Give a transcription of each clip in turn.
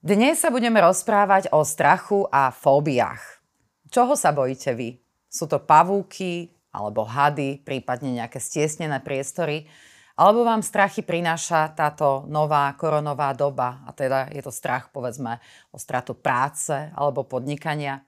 Dnes sa budeme rozprávať o strachu a fóbiách. Čoho sa bojíte vy? Sú to pavúky, alebo hady, prípadne nejaké stiesnené priestory? Alebo vám strachy prináša táto nová koronová doba? A teda je to strach, povedzme, o stratu práce alebo podnikania?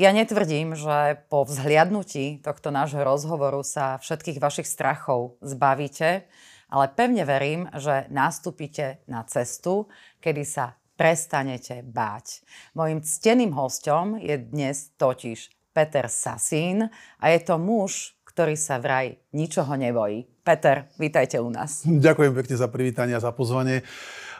Ja netvrdím, že po vzhliadnutí tohto nášho rozhovoru sa všetkých vašich strachov zbavíte, ale pevne verím, že nastúpite na cestu, kedy sa prestanete báť. Mojím cteným hostom je dnes totiž Peter Sasín a je to muž, ktorý sa vraj ničoho nebojí. Peter, vítajte u nás. Ďakujem pekne za privítanie a za pozvanie.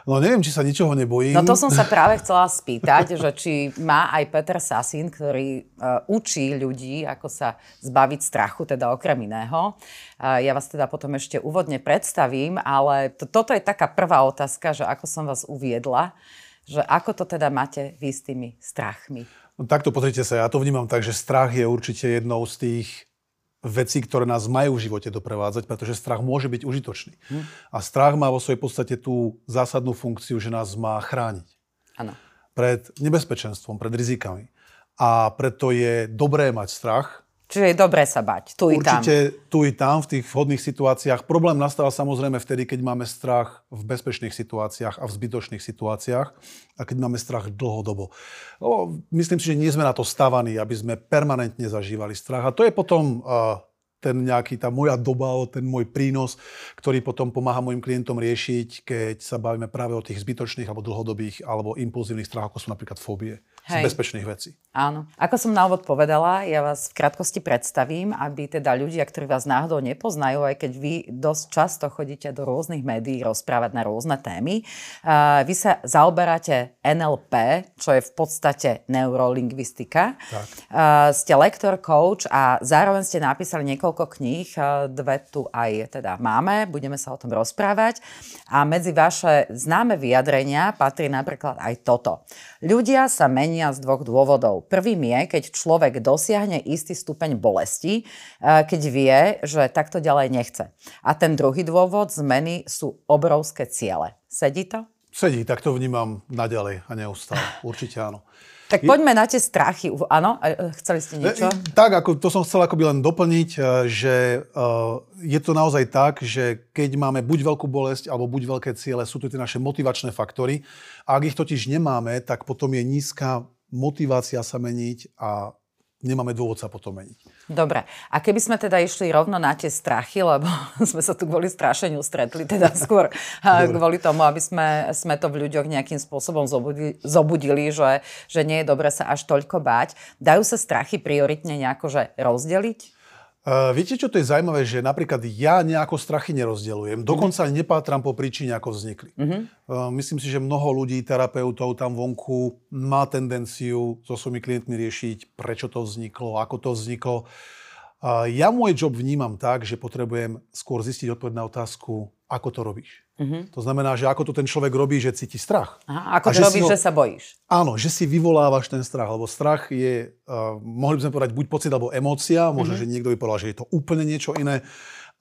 No neviem, či sa ničoho nebojím. No to som sa práve chcela spýtať, že či má aj Peter Sasín, ktorý uh, učí ľudí, ako sa zbaviť strachu, teda okrem iného. Uh, ja vás teda potom ešte úvodne predstavím, ale to, toto je taká prvá otázka, že ako som vás uviedla, že ako to teda máte vy s tými strachmi? No, takto pozrite sa, ja to vnímam tak, že strach je určite jednou z tých veci, ktoré nás majú v živote doprevádzať, pretože strach môže byť užitočný. Hm. A strach má vo svojej podstate tú zásadnú funkciu, že nás má chrániť. Áno. Pred nebezpečenstvom, pred rizikami. A preto je dobré mať strach, Čiže je dobré sa bať, tu i tam. Určite tu i tam, v tých vhodných situáciách. Problém nastáva samozrejme vtedy, keď máme strach v bezpečných situáciách a v zbytočných situáciách a keď máme strach dlhodobo. Lebo myslím si, že nie sme na to stavaní, aby sme permanentne zažívali strach. A to je potom uh, ten nejaký, tá moja doba, ten môj prínos, ktorý potom pomáha mojim klientom riešiť, keď sa bavíme práve o tých zbytočných alebo dlhodobých alebo impulzívnych strachoch, ako sú napríklad fóbie z bezpečných vecí. Áno. Ako som na úvod povedala, ja vás v krátkosti predstavím, aby teda ľudia, ktorí vás náhodou nepoznajú, aj keď vy dosť často chodíte do rôznych médií rozprávať na rôzne témy, uh, vy sa zaoberáte NLP, čo je v podstate neurolingvistika. Tak. Uh, ste lektor, coach a zároveň ste napísali niekoľko kníh, uh, dve tu aj teda máme, budeme sa o tom rozprávať. A medzi vaše známe vyjadrenia patrí napríklad aj toto. Ľudia sa menia menia z dvoch dôvodov. Prvým je, keď človek dosiahne istý stupeň bolesti, e, keď vie, že takto ďalej nechce. A ten druhý dôvod zmeny sú obrovské ciele. Sedí to? Sedí, tak to vnímam naďalej a neustále. Určite áno. Tak poďme na tie strachy. Áno, e, chceli ste niečo? Tak, ako, to som chcel akoby len doplniť, e, že je to naozaj tak, že keď máme buď veľkú bolesť alebo buď veľké ciele, sú to tie naše motivačné faktory. A ak ich totiž nemáme, tak potom je nízka motivácia sa meniť a nemáme dôvod sa potom meniť. Dobre. A keby sme teda išli rovno na tie strachy, lebo sme sa tu kvôli strašeniu stretli, teda skôr Dobre. kvôli tomu, aby sme, sme to v ľuďoch nejakým spôsobom zobudili, zobudili že, že nie je dobre sa až toľko báť. Dajú sa strachy prioritne nejako že rozdeliť? Uh, viete, čo to je zaujímavé, že napríklad ja nejako strachy nerozdeľujem, dokonca ani nepátram po príčine, ako vznikli. Uh-huh. Uh, myslím si, že mnoho ľudí, terapeutov tam vonku má tendenciu so svojimi klientmi riešiť, prečo to vzniklo, ako to vzniklo. Uh, ja môj job vnímam tak, že potrebujem skôr zistiť odpoveď na otázku, ako to robíš. Uh-huh. To znamená, že ako to ten človek robí, že cíti strach. Aha, ako to že robíš, ho, že sa bojíš. Áno, že si vyvolávaš ten strach, lebo strach je, uh, mohli by sme povedať, buď pocit alebo emócia, možno, uh-huh. že niekto by povedal, že je to úplne niečo iné.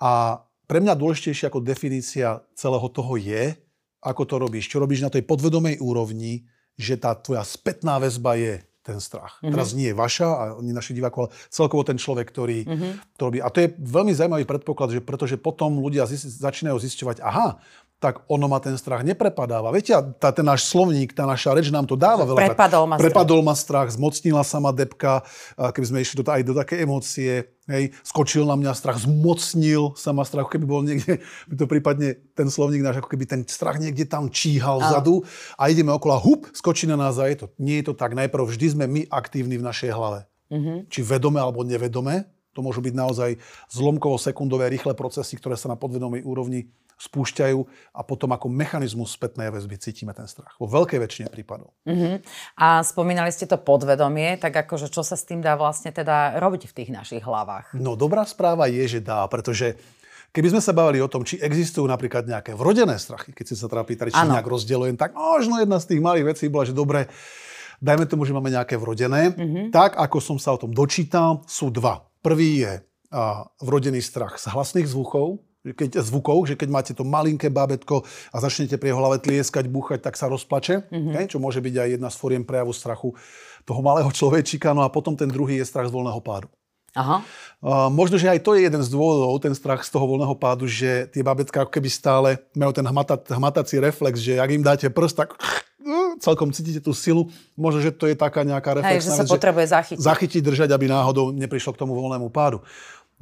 A pre mňa dôležitejšia ako definícia celého toho je, ako to robíš, čo robíš na tej podvedomej úrovni, že tá tvoja spätná väzba je ten strach. Uh-huh. Teraz nie je vaša a nie našich divákov, ale celkovo ten človek, ktorý uh-huh. to robí. A to je veľmi zaujímavý predpoklad, že pretože potom ľudia zist, začínajú zisťovať, aha, tak ono ma ten strach neprepadáva. Viete, tá, ten náš slovník, tá naša reč nám to dáva veľa. Prepadol ma Prepadol strach. ma strach, zmocnila sa ma depka, keby sme išli do, aj do také emócie, hej, skočil na mňa strach, zmocnil sa ma strach, keby bol niekde, by to prípadne ten slovník náš, ako keby ten strach niekde tam číhal vzadu a ideme okolo, hup, skočí na nás a je to. Nie je to tak. Najprv vždy sme my aktívni v našej hlave. Mm-hmm. Či vedome alebo nevedome. To môžu byť naozaj zlomkovo-sekundové rýchle procesy, ktoré sa na podvedomej úrovni spúšťajú a potom ako mechanizmus spätnej väzby cítime ten strach. Vo veľkej väčšine prípadov. Uh-huh. A spomínali ste to podvedomie, tak akože čo sa s tým dá vlastne teda robiť v tých našich hlavách? No dobrá správa je, že dá, pretože Keby sme sa bavili o tom, či existujú napríklad nejaké vrodené strachy, keď si sa teda pýtali, či ano. nejak rozdeľujem, tak možno jedna z tých malých vecí bola, že dobre, dajme tomu, že máme nejaké vrodené. Uh-huh. Tak, ako som sa o tom dočítal, sú dva. Prvý je vrodený strach z hlasných zvukov, keď, zvukov, že keď máte to malinké bábetko a začnete pri jeho hlave tlieskať, búchať, tak sa rozplače, mm-hmm. hej, čo môže byť aj jedna z foriem prejavu strachu toho malého človečika. No a potom ten druhý je strach z voľného pádu. Aha. Uh, možno, že aj to je jeden z dôvodov, ten strach z toho voľného pádu, že tie babetka ako keby stále majú ten hmata, hmatací reflex, že ak im dáte prst, tak celkom cítite tú silu. Možno, že to je taká nejaká reflexná Hej, že sa vec, potrebuje zachytiť. Zachytiť, držať, aby náhodou neprišlo k tomu voľnému pádu.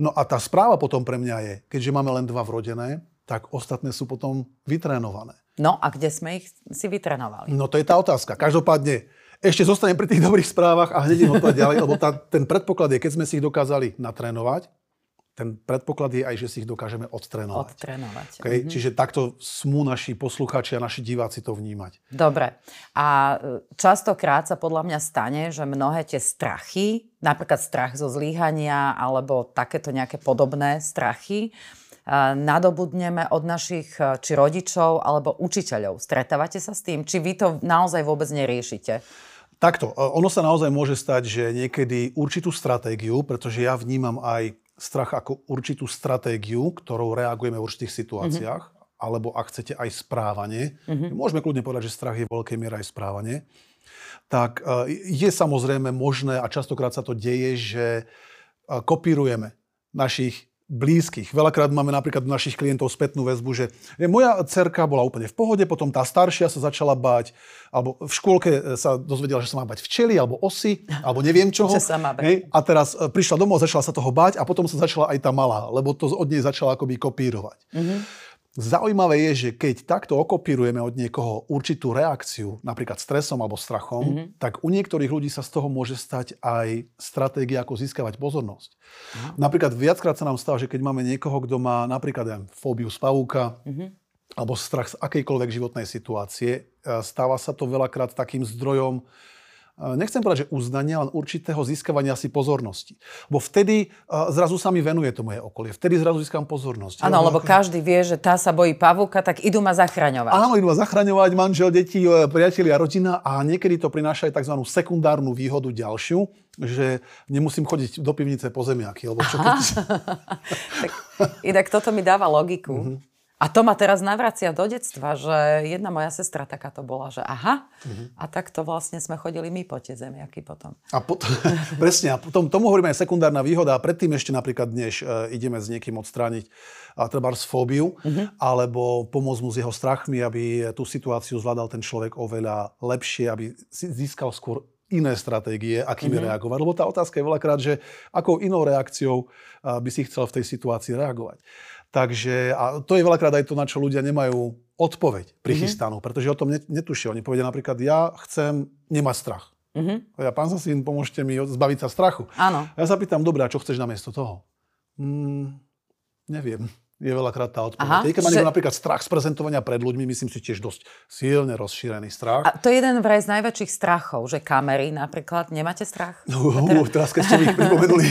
No a tá správa potom pre mňa je, keďže máme len dva vrodené, tak ostatné sú potom vytrénované. No a kde sme ich si vytrénovali? No to je tá otázka. Každopádne ešte zostanem pri tých dobrých správach a hneď im ďalej, lebo tá, ten predpoklad je, keď sme si ich dokázali natrénovať, ten predpoklad je aj, že si ich dokážeme odtrénovať. Odtrénovať. Okay? Mm-hmm. Čiže takto smú naši posluchači a naši diváci to vnímať. Dobre. A e, častokrát sa podľa mňa stane, že mnohé tie strachy, napríklad strach zo zlíhania alebo takéto nejaké podobné strachy, e, nadobudneme od našich e, či rodičov alebo učiteľov. Stretávate sa s tým? Či vy to naozaj vôbec neriešite? Takto, ono sa naozaj môže stať, že niekedy určitú stratégiu, pretože ja vnímam aj strach ako určitú stratégiu, ktorou reagujeme v určitých situáciách, mm-hmm. alebo ak chcete aj správanie, mm-hmm. môžeme kľudne povedať, že strach je v veľkej miere aj správanie, tak e, je samozrejme možné a častokrát sa to deje, že e, kopírujeme našich blízkych. Veľakrát máme napríklad u našich klientov spätnú väzbu, že moja cerka bola úplne v pohode, potom tá staršia sa začala báť, alebo v škôlke e, sa dozvedela, že sa má bať včely, alebo osy, alebo neviem čoho. sa má bať. Hej, a teraz e, prišla domov, začala sa toho báť a potom sa začala aj tá malá, lebo to od nej začala akoby kopírovať. Mm-hmm. Zaujímavé je, že keď takto okopírujeme od niekoho určitú reakciu, napríklad stresom alebo strachom, mm-hmm. tak u niektorých ľudí sa z toho môže stať aj stratégia, ako získavať pozornosť. Aha. Napríklad viackrát sa nám stáva, že keď máme niekoho, kto má napríklad aj fóbiu z pavúka, mm-hmm. alebo strach z akejkoľvek životnej situácie, stáva sa to veľakrát takým zdrojom nechcem povedať, že uznania, len určitého získavania si pozornosti. Lebo vtedy zrazu sa mi venuje to moje okolie. Vtedy zrazu získam pozornosť. Áno, lebo každý vie, že tá sa bojí pavúka, tak idú ma zachraňovať. Áno, idú ma zachraňovať, manžel, deti, e, priatelia, rodina a niekedy to prináša aj tzv. sekundárnu výhodu ďalšiu, že nemusím chodiť do pivnice po zemiaky. Lebo čo keď... tak, inak toto mi dáva logiku. Mm-hmm. A to ma teraz navracia do detstva, že jedna moja sestra takáto bola, že aha, uh-huh. a takto vlastne sme chodili my po tie zemiaky potom. A potom, presne, a potom tomu hovoríme aj sekundárna výhoda a predtým ešte napríklad dnes uh, ideme s niekým odstrániť uh, treba fóbiu, uh-huh. alebo pomôcť mu s jeho strachmi, aby tú situáciu zvládal ten človek oveľa lepšie, aby získal skôr iné stratégie, akými mm-hmm. reagovať. Lebo tá otázka je veľakrát, že akou inou reakciou by si chcel v tej situácii reagovať. Takže a to je veľakrát aj to, na čo ľudia nemajú odpoveď prichystanú, mm-hmm. pretože o tom netušia. Oni povedia napríklad, ja chcem nemať strach. Mm-hmm. Ja, pán Sasín, pomôžte mi zbaviť sa strachu. Áno. Ja sa pýtam, dobre, a čo chceš namiesto toho? Mm, neviem je veľakrát tá odpoveď. Keď má že... napríklad strach z prezentovania pred ľuďmi, myslím si tiež dosť silne rozšírený strach. A to je jeden vraj z najväčších strachov, že kamery napríklad. Nemáte strach? Uh, uh, teraz, keď ste mi ich pripomenuli.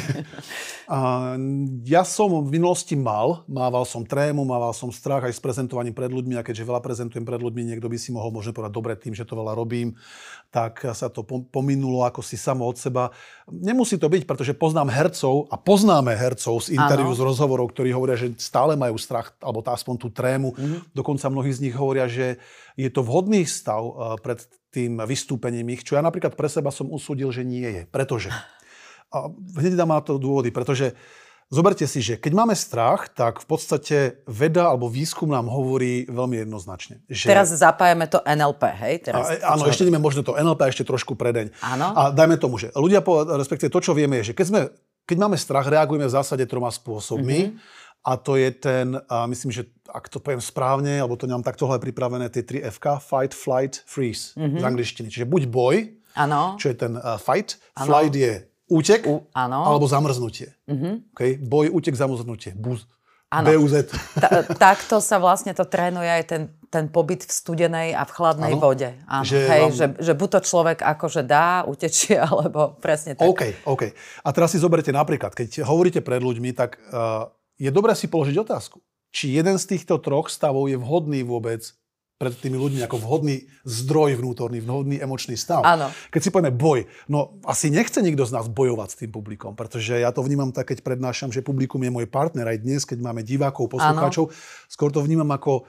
a, ja som v minulosti mal, mával som trému, mával som strach aj s prezentovaním pred ľuďmi a keďže veľa prezentujem pred ľuďmi, niekto by si mohol možno povedať dobre tým, že to veľa robím, tak sa to pominulo ako si samo od seba. Nemusí to byť, pretože poznám hercov a poznáme hercov z interviu, z rozhovorov, ktorí hovoria, že stále majú strach, alebo tá aspoň tú trému. Mm-hmm. Dokonca mnohí z nich hovoria, že je to vhodný stav eh, pred tým vystúpením ich, čo ja napríklad pre seba som usúdil, že nie je. Pretože. A hneď dám na to dôvody, pretože Zoberte si, že keď máme strach, tak v podstate veda alebo výskum nám hovorí veľmi jednoznačne. Že... Teraz zapájame to NLP, hej? Teraz a, áno, čo... ešte ideme možno to NLP ešte trošku predeň. Áno. A dajme tomu, že ľudia, po, respektíve to, čo vieme, je, že keď, sme, keď máme strach, reagujeme v zásade troma spôsobmi. Mm-hmm. A to je ten, a myslím, že ak to poviem správne, alebo to nemám takto pripravené, tie 3 FK, fight, flight, freeze mm-hmm. z angličtiny. Čiže buď boj, ano. čo je ten uh, fight, ano. flight je útek, U, ano. alebo zamrznutie. Mm-hmm. Okay? Boj, útek, zamrznutie. Buz, BUZ. Ta, takto sa vlastne to trénuje aj ten, ten pobyt v studenej a v chladnej ano. vode. Áno. Že, Hej, vám... že, že buď to človek akože dá, utečie, alebo presne tak. OK, OK. A teraz si zoberte napríklad, keď hovoríte pred ľuďmi, tak uh, je dobré si položiť otázku. Či jeden z týchto troch stavov je vhodný vôbec pred tými ľuďmi ako vhodný zdroj vnútorný, vhodný emočný stav. Áno. Keď si povieme boj, no asi nechce nikto z nás bojovať s tým publikom, pretože ja to vnímam tak, keď prednášam, že publikum je môj partner aj dnes, keď máme divákov, poslucháčov, skôr to vnímam ako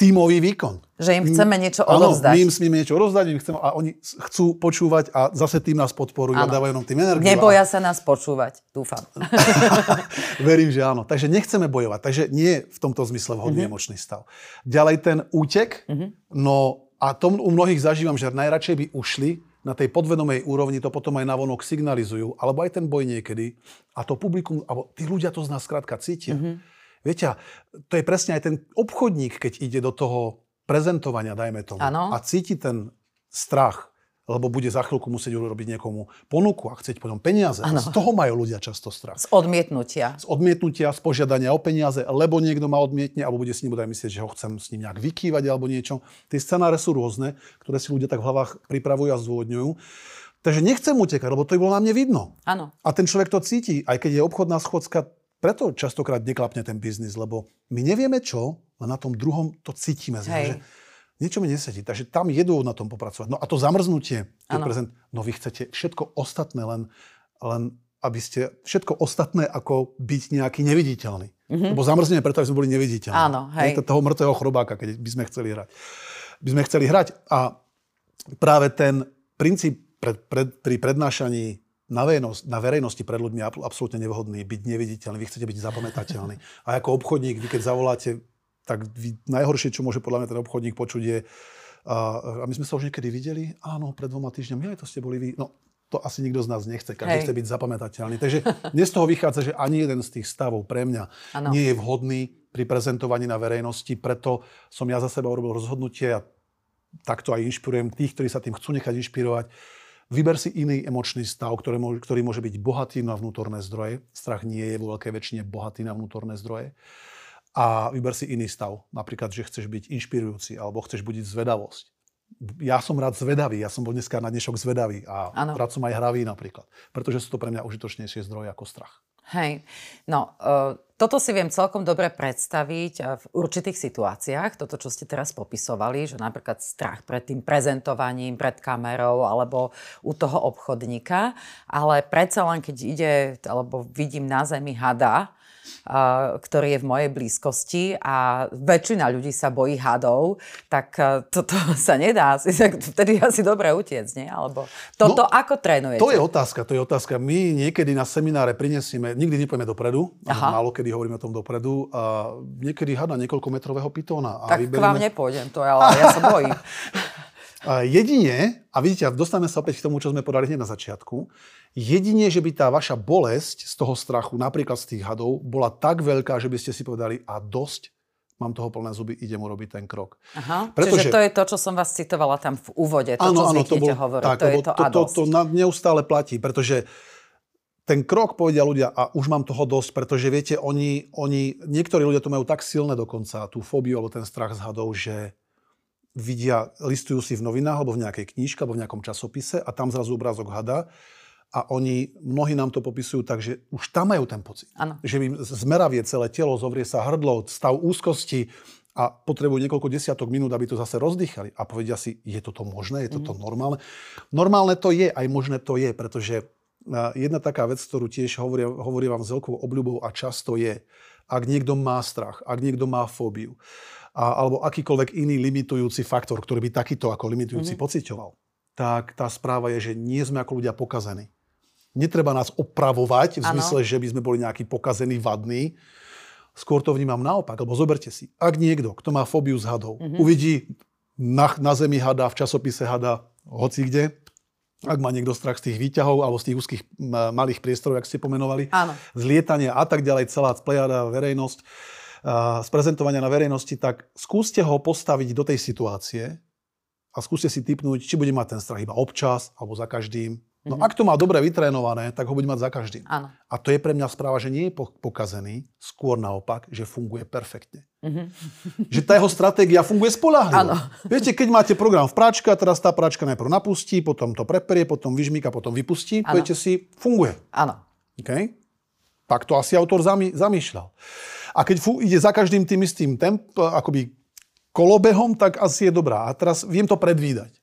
tímový výkon. Že im chceme niečo odovzdať. Áno, my im smíme niečo odovzdať, im chceme, a oni chcú počúvať a zase tým nás podporujú a dávajú nám tým energiu. Neboja sa nás počúvať, dúfam. Verím, že áno. Takže nechceme bojovať. Takže nie v tomto zmysle vhodný mm-hmm. emočný stav. Ďalej ten útek, mm-hmm. no a tom u mnohých zažívam, že najradšej by ušli, na tej podvedomej úrovni to potom aj navonok signalizujú, alebo aj ten boj niekedy. A to publikum, alebo tí ľudia to z nás skrátka cítia. Mm-hmm Viete, to je presne aj ten obchodník, keď ide do toho prezentovania, dajme tomu, ano. a cíti ten strach, lebo bude za chvíľku musieť urobiť niekomu ponuku a chcieť po ňom peniaze. Ano. Z toho majú ľudia často strach. Z odmietnutia. Z odmietnutia, z požiadania o peniaze, lebo niekto ma odmietne, alebo bude si ním aj myslieť, že ho chcem s ním nejak vykývať alebo niečo. Tie scenáre sú rôzne, ktoré si ľudia tak v hlavách pripravujú a zdôvodňujú. Takže nechcem utekať, lebo to by bolo na mne vidno. Áno. A ten človek to cíti, aj keď je obchodná schodzka, preto častokrát neklapne ten biznis, lebo my nevieme čo, len na tom druhom to cítime. Že niečo mi nesedí. Takže tam jedú na tom popracovať. No a to zamrznutie, prezent, no vy chcete všetko ostatné, len, len aby ste všetko ostatné ako byť nejaký neviditeľný. Mm-hmm. Lebo zamrzneme preto, aby sme boli neviditeľní. Áno, hej. Je to toho mŕtvého chrobáka, keď by sme chceli hrať. By sme chceli hrať. A práve ten princíp pred, pred, pri prednášaní na, verejnosť, na verejnosti pred ľuďmi absolútne nevhodný, byť neviditeľný, vy chcete byť zapamätateľný. A ako obchodník, vy keď zavoláte, tak vy, najhoršie, čo môže podľa mňa ten obchodník počuť je, a, a my sme sa už niekedy videli, áno, pred dvoma týždňami, aj to ste boli vy. No, to asi nikto z nás nechce, každý Hej. chce byť zapamätateľný. Takže dnes z toho vychádza, že ani jeden z tých stavov pre mňa ano. nie je vhodný pri prezentovaní na verejnosti, preto som ja za seba urobil rozhodnutie a takto aj inšpirujem tých, ktorí sa tým chcú nechať inšpirovať Vyber si iný emočný stav, ktorý môže, byť bohatý na vnútorné zdroje. Strach nie je vo veľkej väčšine bohatý na vnútorné zdroje. A vyber si iný stav. Napríklad, že chceš byť inšpirujúci alebo chceš budiť zvedavosť. Ja som rád zvedavý, ja som bol dneska na dnešok zvedavý a ano. rád som aj hravý napríklad. Pretože sú to pre mňa užitočnejšie zdroje ako strach. Hej, no uh, toto si viem celkom dobre predstaviť uh, v určitých situáciách, toto, čo ste teraz popisovali, že napríklad strach pred tým prezentovaním, pred kamerou alebo u toho obchodníka, ale predsa len keď ide, alebo vidím na zemi hada, ktorý je v mojej blízkosti a väčšina ľudí sa bojí hadov, tak toto sa nedá. Vtedy asi dobre utiec, nie? Alebo toto no, ako trénujete? To je otázka, to je otázka. My niekedy na semináre prinesieme, nikdy nepojeme dopredu, Aha. málo kedy hovoríme o tom dopredu, a niekedy hada niekoľkometrového pitóna. A tak vyberíme... k vám nepôjdem, to ja, ale ja sa bojím. Jedine, a vidíte, dostaneme sa opäť k tomu, čo sme podali hneď na začiatku, jedine, že by tá vaša bolesť z toho strachu, napríklad z tých hadov, bola tak veľká, že by ste si povedali, a dosť, mám toho plné zuby, idem urobiť ten krok. Aha, Pretože, čiže to je to, čo som vás citovala tam v úvode, to, áno, čo áno, to bol, hovoriť, tak, to je to, to, to, to, to neustále platí, pretože ten krok povedia ľudia a už mám toho dosť, pretože viete, oni, oni, niektorí ľudia to majú tak silné dokonca, tú fóbiu alebo ten strach z hadov, že vidia, listujú si v novinách alebo v nejakej knižke alebo v nejakom časopise a tam zrazu obrázok hada a oni, mnohí nám to popisujú tak, že už tam majú ten pocit. Ano. Že im zmeravie celé telo, zovrie sa hrdlo, stav úzkosti a potrebujú niekoľko desiatok minút, aby to zase rozdýchali. A povedia si, je toto možné, je toto mm. normálne? Normálne to je, aj možné to je, pretože jedna taká vec, ktorú tiež hovorí, hovorí vám s veľkou obľubou a často je, ak niekto má strach, ak niekto má fóbiu, a, alebo akýkoľvek iný limitujúci faktor, ktorý by takýto ako limitujúci mm-hmm. pocitoval, tak tá správa je, že nie sme ako ľudia pokazení. Netreba nás opravovať v zmysle, ano. že by sme boli nejaký pokazený, vadný. Skôr to vnímam naopak, lebo zoberte si, ak niekto, kto má fóbiu z hadov, mm-hmm. uvidí na, na zemi hada, v časopise hada, hoci kde, ak má niekto strach z tých výťahov alebo z tých úzkých malých priestorov, ak ste pomenovali, Áno. z lietania a tak ďalej, celá plejada, verejnosť, z prezentovania na verejnosti, tak skúste ho postaviť do tej situácie a skúste si typnúť, či bude mať ten strach iba občas alebo za každým. No mm-hmm. ak to má dobre vytrénované, tak ho bude mať za každým. Áno. A to je pre mňa správa, že nie je pokazený, skôr naopak, že funguje perfektne. Mm-hmm. Že tá jeho stratégia funguje spolahlivo. Viete, keď máte program v práčka, teraz tá práčka najprv napustí, potom to preperie, potom vyžmíka, potom vypustí, poviete si, funguje. Áno. Okay? Tak to asi autor zamý, zamýšľal. A keď fú, ide za každým tým istým temp, akoby kolobehom, tak asi je dobrá. A teraz viem to predvídať.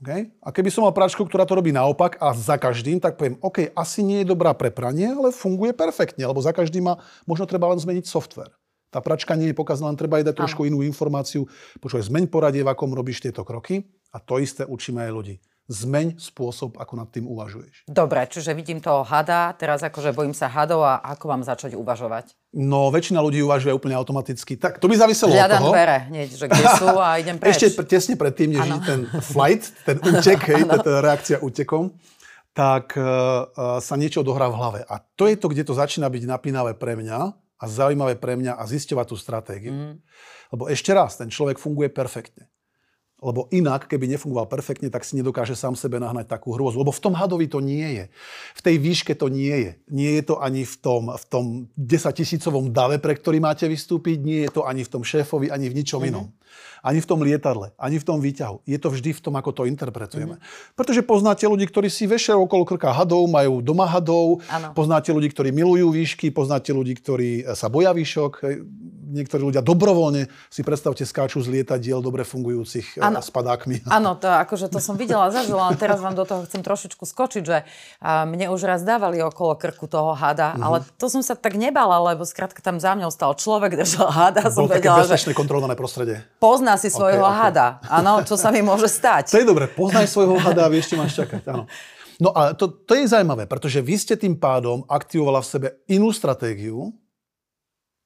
Okay? A keby som mal pračku, ktorá to robí naopak a za každým, tak poviem, OK, asi nie je dobrá pre pranie, ale funguje perfektne, lebo za každým má, možno treba len zmeniť software. Tá pračka nie je pokazaná, len treba jej dať trošku inú informáciu. Počúvaj, zmeň poradie, v akom robíš tieto kroky a to isté učíme aj ľudí zmeň spôsob, ako nad tým uvažuješ. Dobre, čiže vidím toho hada, teraz akože bojím sa hadov a ako mám začať uvažovať? No, väčšina ľudí uvažuje úplne automaticky. Tak to by záviselo Hľadám od toho. dvere hneď, že kde sú a idem preč. Ešte tesne predtým, než ten flight, ten útek, hej, tá reakcia útekom, tak uh, sa niečo odohrá v hlave. A to je to, kde to začína byť napínavé pre mňa a zaujímavé pre mňa a zisťovať tú stratégiu. Mm. Lebo ešte raz, ten človek funguje perfektne. Lebo inak, keby nefungoval perfektne, tak si nedokáže sám sebe nahnať takú hrôzu. Lebo v tom hadovi to nie je. V tej výške to nie je. Nie je to ani v tom, v tom 10 tisícovom dave, pre ktorý máte vystúpiť, nie je to ani v tom šéfovi, ani v ničom mm-hmm. inom. Ani v tom lietadle, ani v tom výťahu. Je to vždy v tom, ako to interpretujeme. Mm-hmm. Pretože poznáte ľudí, ktorí si vešajú okolo krka hadov, majú doma hadov, ano. poznáte ľudí, ktorí milujú výšky, poznáte ľudí, ktorí sa boja výšok niektorí ľudia dobrovoľne, si predstavte, skáču z lietadiel dobre fungujúcich ano. s padákmi. Áno, to, akože to som videla, zažila, ale teraz vám do toho chcem trošičku skočiť, že mne už raz dávali okolo krku toho hada, uh-huh. ale to som sa tak nebala, lebo skrátka tam za mňou stal človek, držal hada. Bolo som také vedela, bezpečné, že kontrolované prostredie. Pozná si svojho okay, hada. Áno, čo sa mi môže stať. To je dobre, poznaj svojho hada a vieš, čo máš čakať. Áno. No a to, to je zaujímavé, pretože vy ste tým pádom aktivovala v sebe inú stratégiu,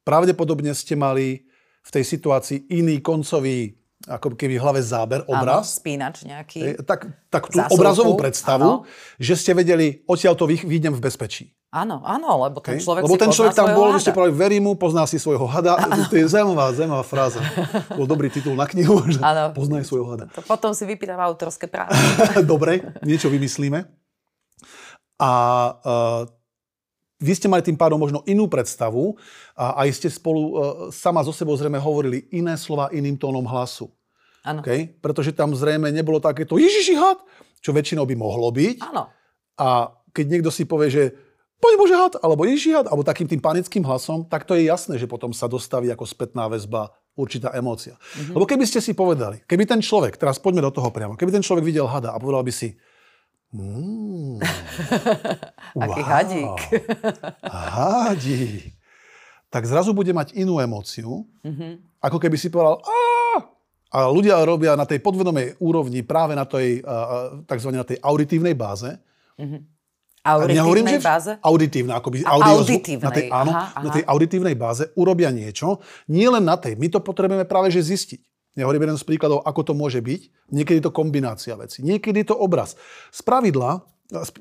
pravdepodobne ste mali v tej situácii iný koncový ako keby v hlave záber, obraz. Áno, spínač nejaký. E, tak, tak tú Zásuvku. obrazovú predstavu, áno. že ste vedeli, odtiaľ to vyjdem v bezpečí. Áno, áno, lebo ten človek Lebo si ten človek tam bol, vy ste povedali, verí mu, pozná si svojho hada. Áno. To je zaujímavá, zaujímavá fráza. Bol dobrý titul na knihu, že áno. poznaj svojho hada. To potom si vypýtam autorské právo. Dobre, niečo vymyslíme. A uh, vy ste mali tým pádom možno inú predstavu a aj ste spolu uh, sama so sebou zrejme hovorili iné slova iným tónom hlasu. Áno. Okay? Pretože tam zrejme nebolo takéto Ježiši had, čo väčšinou by mohlo byť. Áno. A keď niekto si povie, že Pane Bože had, alebo Ježiši had, alebo takým tým panickým hlasom, tak to je jasné, že potom sa dostaví ako spätná väzba určitá emócia. Mm-hmm. Lebo keby ste si povedali, keby ten človek, teraz poďme do toho priamo, keby ten človek videl hada a povedal by si, Mm. Aký wow. hadík. hadík. Tak zrazu bude mať inú emóciu, mm-hmm. ako keby si povedal a ľudia robia na tej podvedomej úrovni práve na tej tzv. na tej auditívnej báze. Mm-hmm. Auditívnej ja báze? Auditívna, akoby audio. Na tej, áno, aha, aha. na tej auditívnej báze urobia niečo. Nie len na tej. My to potrebujeme práve že zistiť. Ja hovorím jeden z príkladov, ako to môže byť. Niekedy je to kombinácia veci. Niekedy je to obraz. Z pravidla,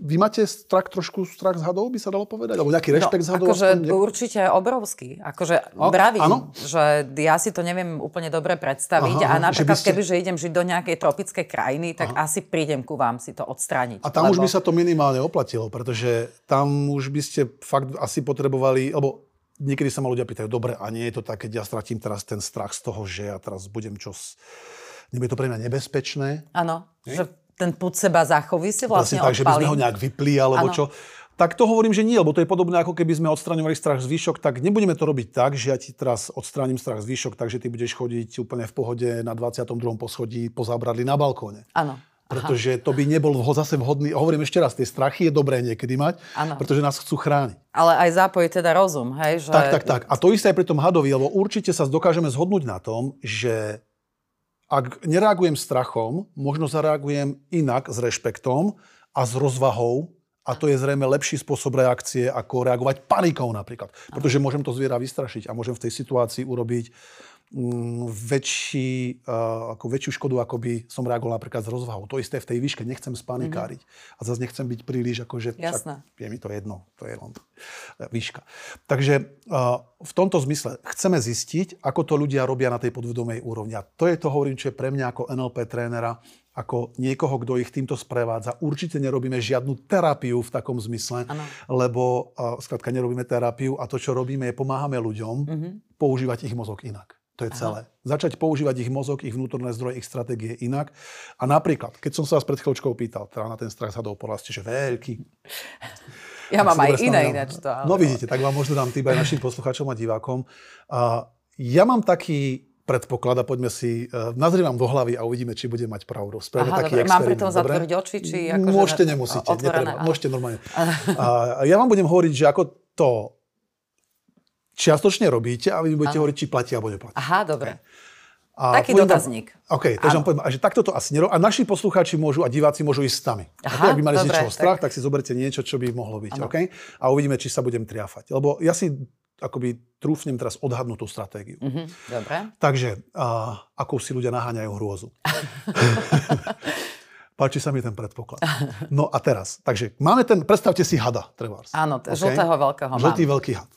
vy máte strach, trošku strach z hadov, by sa dalo povedať? Alebo nejaký rešpekt no, z hadov? Akože aspoň, určite obrovský. Akože no, bravím, áno? že ja si to neviem úplne dobre predstaviť. Aha, a napríklad, ste... keby že idem žiť do nejakej tropickej krajiny, tak aha. asi prídem ku vám si to odstrániť. A tam lebo... už by sa to minimálne oplatilo, pretože tam už by ste fakt asi potrebovali, lebo niekedy sa ma ľudia pýtajú, dobre, a nie je to tak, keď ja stratím teraz ten strach z toho, že ja teraz budem čo... Nebude to pre mňa nebezpečné? Áno, že ten put seba záchovy si vlastne, vlastne tak, že by sme ho nejak vypli, alebo ano. čo. Tak to hovorím, že nie, lebo to je podobné, ako keby sme odstraňovali strach z výšok, tak nebudeme to robiť tak, že ja ti teraz odstránim strach z výšok, takže ty budeš chodiť úplne v pohode na 22. poschodí po zábradli na balkóne. Áno. Pretože to by nebol zase vhodný, hovorím ešte raz, tie strachy je dobré niekedy mať, ano. pretože nás chcú chrániť. Ale aj zápojí teda rozum, hej? Že... Tak, tak, tak. A to isté aj pri tom hadovi, lebo určite sa dokážeme zhodnúť na tom, že ak nereagujem strachom, možno zareagujem inak s rešpektom a s rozvahou a to je zrejme lepší spôsob reakcie, ako reagovať panikou napríklad. Pretože môžem to zviera vystrašiť a môžem v tej situácii urobiť väčší, uh, ako väčšiu škodu, ako by som reagoval napríklad s rozvahou. To isté v tej výške, nechcem spanikáriť. Mm-hmm. A zase nechcem byť príliš, akože však je mi to jedno, to je len výška. Takže uh, v tomto zmysle chceme zistiť, ako to ľudia robia na tej podvedomej úrovni. A to je to, hovorím, čo je pre mňa ako NLP trénera, ako niekoho, kto ich týmto sprevádza. Určite nerobíme žiadnu terapiu v takom zmysle, ano. lebo uh, skladka nerobíme terapiu a to, čo robíme, je pomáhame ľuďom mm-hmm. používať ich mozog inak. To je celé. Aha. Začať používať ich mozog, ich vnútorné zdroje, ich stratégie inak. A napríklad, keď som sa vás pred chvíľočkou pýtal, teda na ten strach hadov, povedal ste, že veľký. Ja mám aj iné ináč to. Ale... No vidíte, tak vám možno dám tým aj našim poslucháčom a divákom. A ja mám taký predpoklad a poďme si, nazriem vám do hlavy a uvidíme, či bude mať pravdu. Spravíme Aha, taký dobre. Mám pri tom zatvoriť oči, či akože... Môžete, nemusíte, otvorené, netreba. áno. Môžete normálne. A ja vám budem hovoriť, že ako to čiastočne robíte a vy budete hovoriť, či platí alebo neplatí. Aha, dobre. A Taký vám- dotazník. OK, takže vám poviem, že takto to asi nerobí. A naši poslucháči môžu a diváci môžu ísť sami. Aha, ak by mali z dobre, niečoho tak- strach, tak si zoberte niečo, čo by mohlo byť. OK? A uvidíme, či sa budem triafať. Lebo ja si akoby trúfnem teraz odhadnúť tú stratégiu. Mhm, dobre. Takže, a, ako si ľudia naháňajú hrôzu. Páči sa mi ten predpoklad. No a teraz, takže máme ten, predstavte si hada, trebárs. Áno, t- OK? žltého veľkého mám. Žltý veľký had.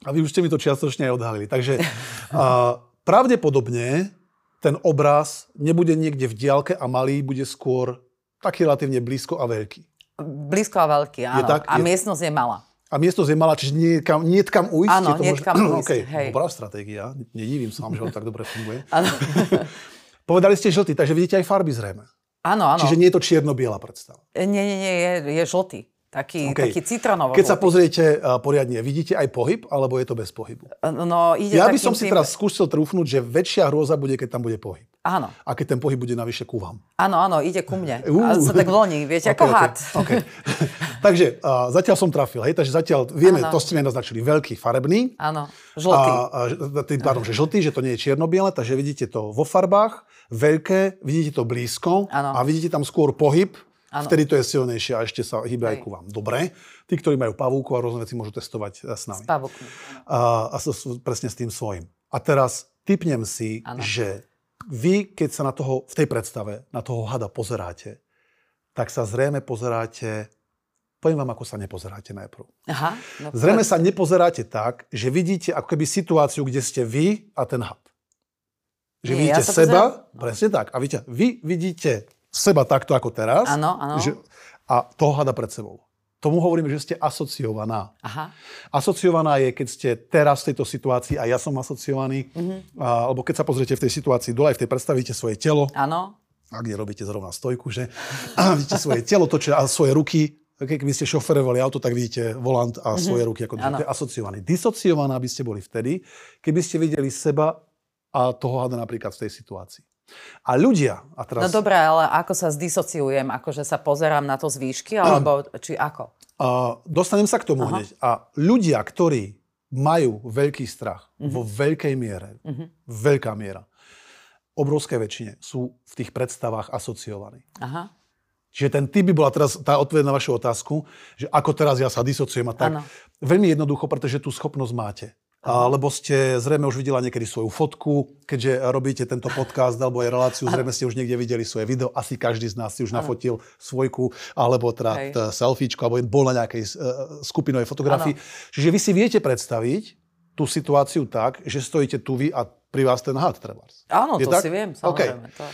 A vy už ste mi to čiastočne aj odhalili. Takže a, pravdepodobne ten obraz nebude niekde v diálke a malý, bude skôr taký relatívne blízko a veľký. Blízko a veľký, áno. tak? A Je- miestnosť je malá. A miesto je malá, čiže nie je kam, nie je kam ujsť. Áno, je nie je možno- kam ujsť, OK, hej. dobrá stratégia. Nedivím sa vám, že on tak dobre funguje. Povedali ste žltý, takže vidíte aj farby zrejme. áno. áno. Čiže nie je to čierno-biela predstava. Nie, nie, nie, je, je žltý. Taký, OK. taký citronovo Keď sa pozriete uh, poriadne, vidíte aj pohyb, alebo je to bez pohybu? No, ide Ja by som si tým- teraz skúsil trúfnuť, že väčšia hrôza bude, keď tam bude pohyb. Áno, A keď ten pohyb bude navyše ku vám. áno, áno, ide ku mne. Uú. A sa tak vloní, viete, ako OK, OK, had. OK. takže uh, zatiaľ som trafil, hej, takže zatiaľ vieme, Áno. to ste mi naznačili, veľký farebný. Áno, žltý. A, a, tým pádom, že žltý, že to nie je čierno-biele, takže vidíte to vo farbách, veľké, vidíte to blízko Áno. a vidíte tam skôr pohyb, Áno. vtedy to je silnejšie a ešte sa hýbe aj ku vám. Dobre, tí, ktorí majú pavúku a rôzne veci, môžu testovať e, s nami. Pavúkmi. A, a so- presne s tým svojím. A teraz typnem si, Áno. že vy, keď sa na toho, v tej predstave, na toho hada pozeráte, tak sa zrejme pozeráte, poviem vám, ako sa nepozeráte najprv. Aha. No, Zrejme sa nepozeráte tak, že vidíte ako keby situáciu, kde ste vy a ten had. Že Nie, vidíte ja seba, pozerám- presne tak. A vidíte, vy vidíte seba takto ako teraz. Áno, áno. Že, a toho hada pred sebou. Tomu hovoríme, že ste asociovaná. Aha. Asociovaná je, keď ste teraz v tejto situácii a ja som asociovaný, Mhm. a, alebo keď sa pozriete v tej situácii dole, aj v tej predstavíte svoje telo, Áno. ak nerobíte zrovna stojku, že a vidíte svoje telo, točia a svoje ruky, keď keby ste šoferovali auto, tak vidíte volant a svoje ruky, ako to je asociovaný. Disociovaná by ste boli vtedy, keby ste videli seba a toho hada napríklad v tej situácii. A ľudia, a teraz... No dobré, ale ako sa zdisociujem? Akože sa pozerám na to z výšky, alebo či ako? A dostanem sa k tomu Aha. hneď. A ľudia, ktorí majú veľký strach Mhm. vo veľkej miere, veľká miera, obrovské väčšine sú v tých predstavách asociovaní. Aha. Čiže ten typ by bola teraz tá odpoveď na vašu otázku, že ako teraz ja sa disociujem a tak. Áno. Veľmi jednoducho, pretože tú schopnosť máte. Lebo ste zrejme už videla niekedy svoju fotku, keďže robíte tento podcast alebo aj reláciu, zrejme ste už niekde videli svoje video. Asi každý z nás si už nafotil svojku, alebo teda t- alebo bol na nejakej uh, skupinovej fotografii. Čiže vy si viete predstaviť tú situáciu tak, že stojíte tu vy a pri vás ten had trebárs. Áno, Je to tak? si viem, samozrejme. To...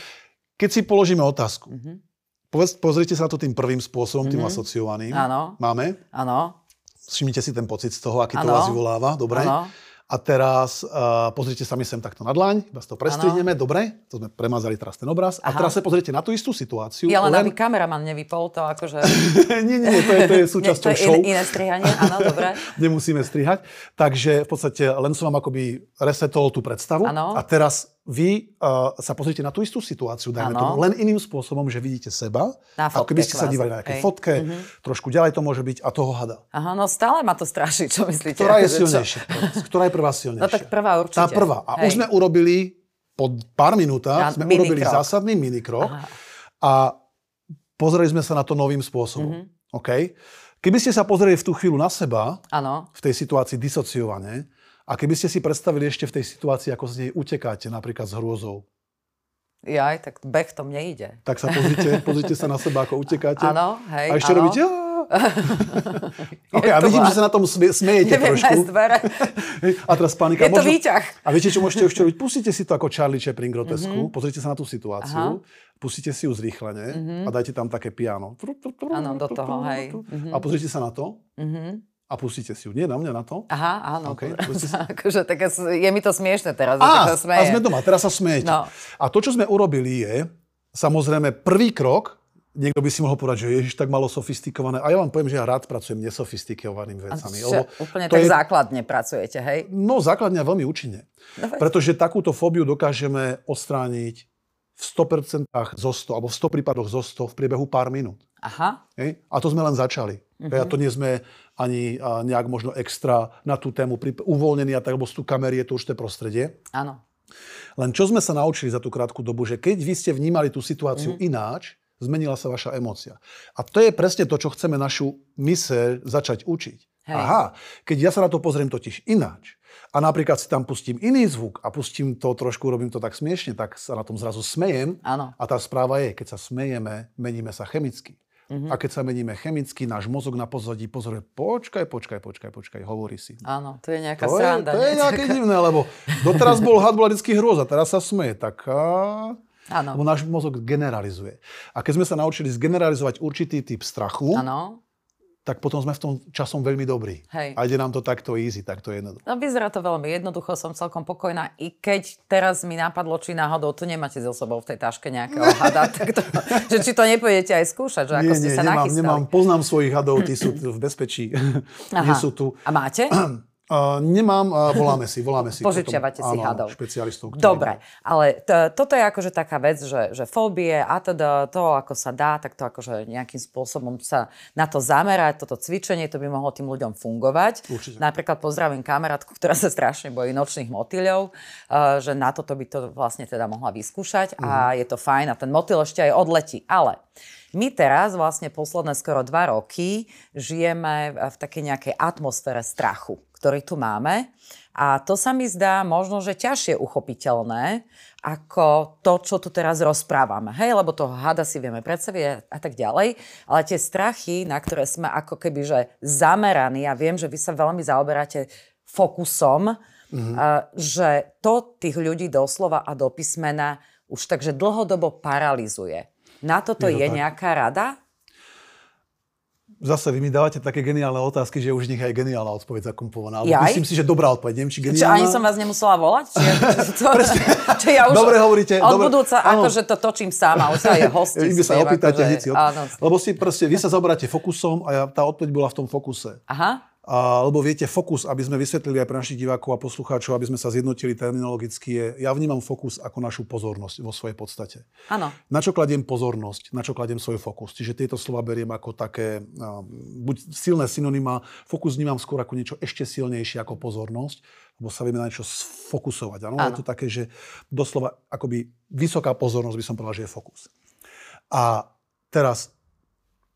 Keď si položíme otázku, Mhm. Povedz, pozrite sa na to tým prvým spôsobom, tým asociovaným. Áno. Máme? Áno. Všimnite si ten pocit z toho, aký to Áno. vás vyvoláva. Dobre? Áno. A teraz uh, pozrite sa mi sem takto na dlaň, iba to prestrihneme, dobre? To sme premazali teraz ten obraz. A Aha. teraz sa pozrite na tú istú situáciu. Ja len, len... aby kameraman nevypol, to akože... nie, nie, to je, to je Nie, súčasťou to je show. in, iné strihanie, áno, dobre. Nemusíme strihať. Takže v podstate len som vám akoby resetol tú predstavu. Áno. A teraz vy uh, sa pozrite na tú istú situáciu, dajme Áno. tomu, len iným spôsobom, že vidíte seba. Na ako fotke keby ste sa kvázi, dívali na nejakej hej. fotke, trošku ďalej to môže byť a toho hada. Aha, no stále ma to straší, čo myslíte? Ktorá je silnejšia? Ktorá je prvá silnejšia? No tak prvá určite. Tá prvá. A Hej. už sme urobili, po pár minútach, Ja- sme urobili zásadný minikrok Aha. a pozreli sme sa na to novým spôsobom. Mhm. OK? Keby ste sa pozreli v tú chvíľu na seba, Áno. v tej situácii disociovane, a keby ste si predstavili ešte v tej situácii, ako z nej utekáte, napríklad s hrôzou, Jaj, tak beh to mne ide. tak sa pozrite, pozrite sa na seba, ako utekáte. Áno, hej, A ešte áno. robíte... "Á." OK, a vidím, má- že sa na tom sme, smejete Neviem trošku. dvere. A teraz panika. Je to výťah. A viete, čo môžete ešte robiť? Pustite si to ako Charlie Chaplin grotesku, pozrite sa na tú situáciu, pustite si ju zrýchlene a dajte tam také piano. Áno, do toho, hej. A pozrite sa na to Mhm. A pustite si ju. Nie na mňa, na to. Aha, áno. OK, Okay, akože, tak je mi to smiešne teraz, Á, a sme doma, teraz sa smejete. No. A to, čo sme urobili je, samozrejme, prvý krok, niekto by si mohol povedať, že ježiš tak malo sofistikované. A ja vám poviem, že ja rád pracujem nesofistikovanými vecami. Lebo úplne tak je... základne pracujete, hej? No, základne veľmi účinne. No, Pretože takúto fóbiu dokážeme odstrániť v 100% zo 100, alebo v 100 prípadoch zo 100 v priebehu pár minút. Aha. Hej? A to sme len začali. Uh-huh. A to nie sme ani nejak možno extra na tú tému pri, uvoľnení a tak, lebo sú tu kamery, je to už to prostredie. Áno. Len čo sme sa naučili za tú krátku dobu, že keď vy ste vnímali tú situáciu uh-huh. ináč, zmenila sa vaša emócia. A to je presne to, čo chceme našu myseľ začať učiť. Hej. Aha, keď ja sa na to pozriem totiž ináč, a napríklad si tam pustím iný zvuk a pustím to trošku, robím to tak smiešne, tak sa na tom zrazu smejem. Áno. A tá správa je, keď sa smejeme, meníme sa chemicky. Uh-huh. A keď sa meníme chemicky, náš mozog na pozadí pozoruje, počkaj, počkaj, počkaj, počkaj, hovorí si. Áno, to je nejaká to sranda. Je, to je nejaké divné, lebo doteraz bol had, bola vždy hrôza, teraz sa smeje. Tak Áno. Lebo náš mozog generalizuje. A keď sme sa naučili zgeneralizovať určitý typ strachu, Áno tak potom sme v tom časom veľmi dobrí. Hej. A ide nám to takto easy, takto jednoducho. No vyzerá to veľmi jednoducho, som celkom pokojná. I keď teraz mi napadlo, či náhodou to nemáte so sebou v tej taške nejakého hada, tak to, že či to nepôjdete aj skúšať, že ako nie, ste sa nemám, nachystali. nemám, poznám svojich hadov, tí sú v bezpečí, nie sú tu. A máte? Uh, nemám, uh, voláme si, voláme si. Požičiavate si áno, hadov. špecialistov. Ktorý... Dobre, ale t- toto je akože taká vec, že, že fóbie a teda to, ako sa dá, tak to akože nejakým spôsobom sa na to zamerať, toto cvičenie, to by mohlo tým ľuďom fungovať. Určite. Napríklad pozdravím kamarátku, ktorá sa strašne bojí nočných motýľov, uh, že na toto by to vlastne teda mohla vyskúšať uh-huh. a mhm. je to fajn a ten motýl ešte aj odletí. Ale my teraz vlastne posledné skoro dva roky žijeme v takej nejakej atmosfére strachu ktorý tu máme. A to sa mi zdá možno, že ťažšie uchopiteľné ako to, čo tu teraz rozprávame. Hej, lebo toho hada si vieme predstaviť a tak ďalej. Ale tie strachy, na ktoré sme ako keby že zameraní, a viem, že vy sa veľmi zaoberáte fokusom, mm-hmm. a, že to tých ľudí doslova a do písmena už takže dlhodobo paralizuje. Na toto je, to je nejaká rada? Zase vy mi dávate také geniálne otázky, že už nich aj geniálna odpoveď zakomponovaná. Myslím si, že dobrá odpoveď. Neviem, či geniálna. Čo, ani som vás nemusela volať? Či, to, čo ja už dobre hovoríte. Od dobre, budúca, áno. akože to točím sama, už sa je hosti. Vy sa opýtate, akože, hneď si Lebo si proste, vy sa zaberáte fokusom a ja, tá odpoveď bola v tom fokuse. Aha. A, lebo viete, fokus, aby sme vysvetlili aj pre našich divákov a poslucháčov, aby sme sa zjednotili terminologicky, je, ja vnímam fokus ako našu pozornosť vo svojej podstate. Áno. Na čo kladiem pozornosť, na čo kladiem svoj fokus. Čiže tieto slova beriem ako také, buď silné synonyma, fokus vnímam skôr ako niečo ešte silnejšie ako pozornosť, lebo sa vieme na niečo sfokusovať. Áno? Je to také, že doslova akoby vysoká pozornosť by som povedal, že je fokus. A teraz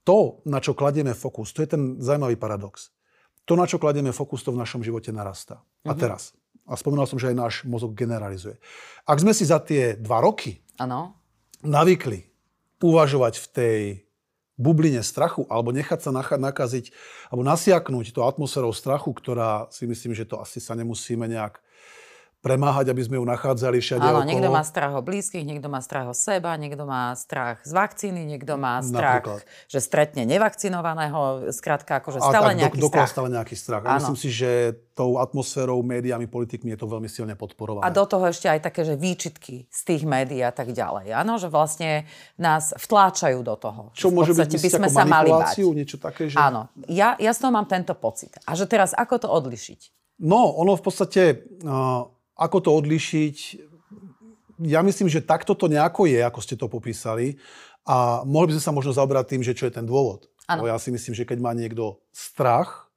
to, na čo kladieme fokus, to je ten zaujímavý paradox to, na čo kladieme fokus, to v našom živote narastá. Uh-huh. A mhm. teraz. A spomínal som, že aj náš mozog generalizuje. Ak sme si za tie dva roky ano. navykli uvažovať v tej bubline strachu alebo nechať sa nakaziť alebo nasiaknúť to atmosférou strachu, ktorá si myslím, že to asi sa nemusíme nejak premáhať, aby sme ju nachádzali všade Áno, okolo. niekto má strach o blízkych, niekto má strach o seba, niekto má strach z vakcíny, niekto má strach, Napríklad. že stretne nevakcinovaného, skrátka akože stále a, nejaký do, strach. stále nejaký strach. A myslím si, že tou atmosférou, médiami, politikmi je to veľmi silne podporované. A do toho ešte aj také, že výčitky z tých médií a tak ďalej. Áno, že vlastne nás vtláčajú do toho. Čo môže byť by sme sa mali bať. niečo také? Že... Áno, ja, ja z toho mám tento pocit. A že teraz ako to odlišiť? No, ono v podstate... Uh, ako to odlišiť? Ja myslím, že takto to nejako je, ako ste to popísali. A mohli by sme sa možno zaoberať tým, že čo je ten dôvod. Ano. Ja si myslím, že keď má niekto strach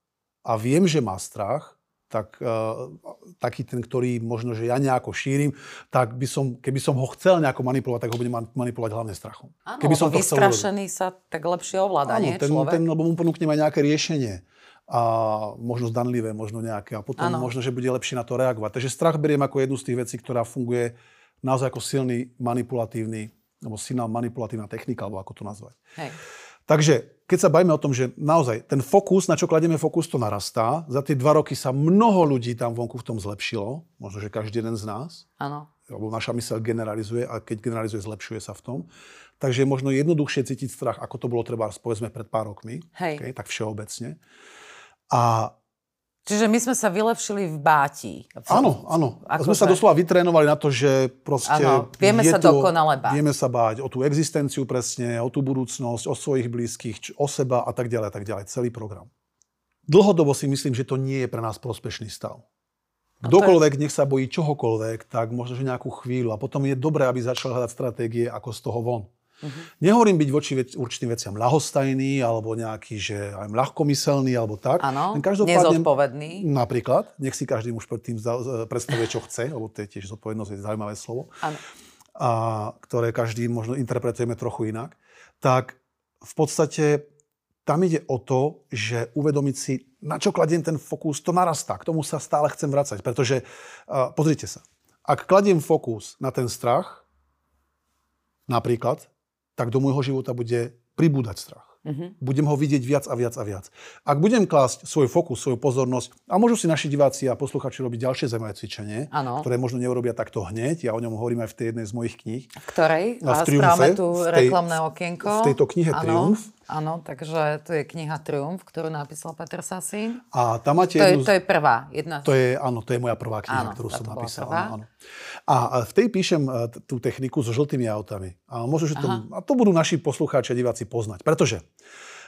a viem, že má strach, tak uh, taký ten, ktorý možno, že ja nejako šírim, tak by som, keby som ho chcel nejako manipulovať, tak ho budem manipulovať hlavne strachom. Áno, keby som to vystrašený sa tak lepšie ovláda, nie ten, človek? Ten, lebo mu ponúknem aj nejaké riešenie a možno zdanlivé, možno nejaké. A potom ano. možno, že bude lepšie na to reagovať. Takže strach beriem ako jednu z tých vecí, ktorá funguje naozaj ako silný manipulatívny, alebo silná manipulatívna technika, alebo ako to nazvať. Hej. Takže keď sa bavíme o tom, že naozaj ten fokus, na čo kladieme fokus, to narastá. Za tie dva roky sa mnoho ľudí tam vonku v tom zlepšilo. Možno, že každý jeden z nás. Áno. Lebo naša myseľ generalizuje a keď generalizuje, zlepšuje sa v tom. Takže je možno jednoduchšie cítiť strach, ako to bolo treba, povedzme, pred pár rokmi. Hej. Okay, tak všeobecne. A Čiže my sme sa vylepšili v báti. Áno, áno. Ako sme sa doslova vytrénovali na to, že proste... Áno, vieme sa to, dokonale báť. Vieme sa báť o tú existenciu presne, o tú budúcnosť, o svojich blízkych, o seba a tak ďalej, a tak ďalej. Celý program. Dlhodobo si myslím, že to nie je pre nás prospešný stav. No Kdokoľvek nech sa bojí čohokoľvek, tak možno, že nejakú chvíľu. A potom je dobré, aby začal hľadať stratégie, ako z toho von. Mhm. Nehovorím byť voči vec, určitým veciam ľahostajný, alebo nejaký, že aj ľahkomyselný, alebo tak. Áno, nezodpovedný. Napríklad, nech si každý už predtým za- z- predstavuje, čo chce, lebo to je tiež zodpovednosť, je zaujímavé slovo, Áno. a ktoré každý možno interpretujeme trochu inak, tak v podstate tam ide o to, že uvedomiť si, na čo kladiem ten fokus, to narastá. K tomu sa stále chcem vracať, pretože uh, pozrite sa, ak kladiem fokus na ten strach, napríklad, tak do môjho života bude pribúdať strach. Mhm. Budem ho vidieť viac a viac a viac. Ak budem klásť svoj fokus, svoju pozornosť, a môžu si naši diváci a posluchači robiť ďalšie zaujímavé cvičenie, Áno. ktoré možno neurobia takto hneď, ja o ňom hovorím aj v tej jednej z mojich kníh. V ktorej? A v Triumfe, tu v reklamné okienko. v tejto knihe Áno, Triumf. Áno, takže to je kniha Triumf, ktorú napísal Peter Sasín. A tam máte To je, jednu... z- to je prvá. Jedna. To je, áno, to je moja prvá kniha, Áno, ktorú som napísal. prvá. Áno, áno. A v tej píšem e, tú techniku so žltými autami. A, možno, že to, a to budú naši poslucháči a diváci poznať. Pretože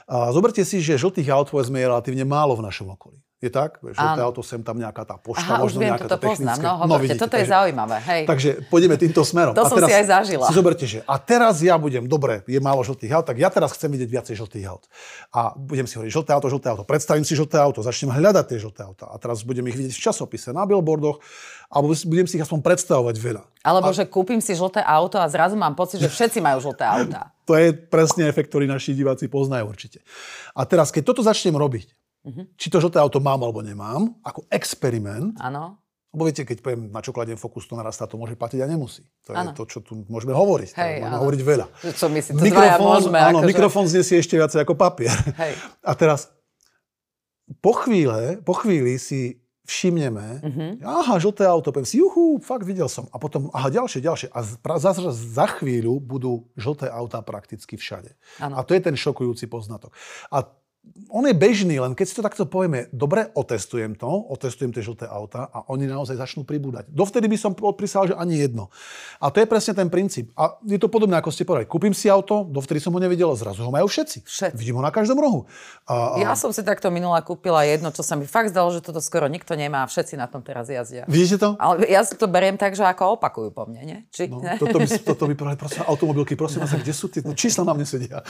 a zoberte si, že žltých aut povedzme je relatívne málo v našom okolí. Je tak? Žlté Áno. auto, sem tam nejaká tá pošta, Aha, možno viem, nejaká toto tá poznám. technická. No, hovorte, vidíte, toto je takže- zaujímavé. Hej. Takže pôjdeme týmto smerom. To som si aj zažila. Si zoberte, že a teraz ja budem, dobre, je málo žltých aut, tak ja teraz chcem vidieť viacej žltých aut. A budem si hovoriť, žlté auto, žlté auto, predstavím si žlté auto, začnem hľadať tie žlté auta. A teraz budem ich vidieť v časopise, na billboardoch, alebo budem si ich aspoň predstavovať veľa. Alebo že kúpim si žlté auto a zrazu mám pocit, že všetci majú žlté auta. To je presne efekt, ktorý naši diváci poznajú určite. A teraz, keď toto začnem robiť, Mhm. či to žlté auto mám alebo nemám, ako experiment, Áno. Lebo viete, keď poviem, na čo kladiem fokus, to narastá, to môže platiť a nemusí. To je Áno. to, čo tu môžeme hovoriť. Hej, môžeme áno. hovoriť veľa. Čo my si to dvaja môžeme. áno, akože... mikrofón znesie ešte viacej ako papier. Hej. A teraz, po chvíle, po chvíli si všimneme, Mhm. aha, žlté auto, poviem si, juhu, fakt videl som. A potom, aha, ďalšie, ďalšie. A z- pra- za, za chvíľu budú žlté autá prakticky všade. Áno. A to je ten šokujúci poznatok. A on je bežný, len keď si to takto povieme, dobre, otestujem to, otestujem tie žlté auta a oni naozaj začnú pribúdať. Dovtedy by som odprísal, že ani jedno. A to je presne ten princíp. A je to podobné, ako ste povedali. Kúpim si auto, dovtedy som ho nevidel, zrazu ho majú všetci. Všetci. Vidím ho na každom rohu. A, a Ja som si takto minula kúpila jedno, čo sa mi fakt zdalo, že toto skoro nikto nemá a všetci na tom teraz jazdia. Vidíte to? Ale ja si to beriem tak, že ako opakujú po mne, nie? Či? No, toto by, toto by povedali, prosím, automobilky, prosím vás, kde sú tie no, čísla na mne sedia.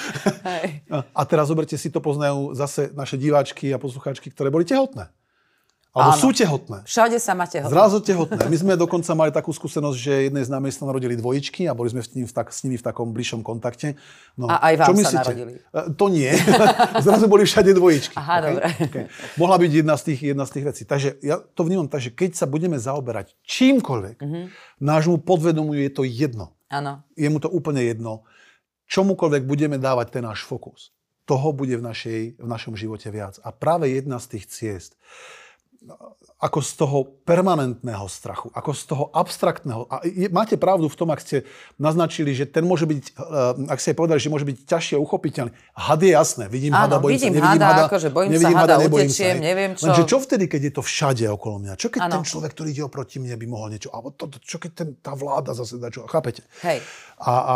Hej. A- A teraz zoberte si, to poznajú zase naše diváčky a poslucháčky, ktoré boli tehotné. Alebo Áno. sú tehotné. Všade sa máte ho. Zrazu tehotné. My sme dokonca mali takú skúsenosť, že jednej z námi sa narodili dvojičky a boli sme s, ním v tak, s nimi v takom bližšom kontakte. No, A aj vám čo sa myslíte? narodili? E, To nie. Zrazu boli všade dvojičky. Aha, dobre. Okay. Mohla byť jedna z, tých, jedna z tých vecí. Takže ja to vnímam tak, že keď sa budeme zaoberať čímkoľvek, Mhm. nášmu podvedomiu je to jedno. Áno. Je mu to úplne jedno. Čomukoľvek budeme dávať ten náš fokus, toho bude v, našej, v našom živote viac. A práve jedna z tých ciest, ako z toho permanentného strachu, ako z toho abstraktného. A je, máte pravdu v tom, ak ste naznačili, že ten môže byť, eh, ak ste povedali, že môže byť ťažšie uchopiteľný. Had je jasné, vidím Áno, hada, bojím vidím sa, nevidím hada, hada, akože bojím sa nevidím hada, nebojím utečiem, hej. neviem čo. Lenže čo vtedy, keď je to všade okolo mňa? Čo keď Áno. ten človek, ktorý ide oproti mne, by mohol niečo? Alebo to, to, čo keď ten, tá vláda zase dá čo? Chápete? Hej. A a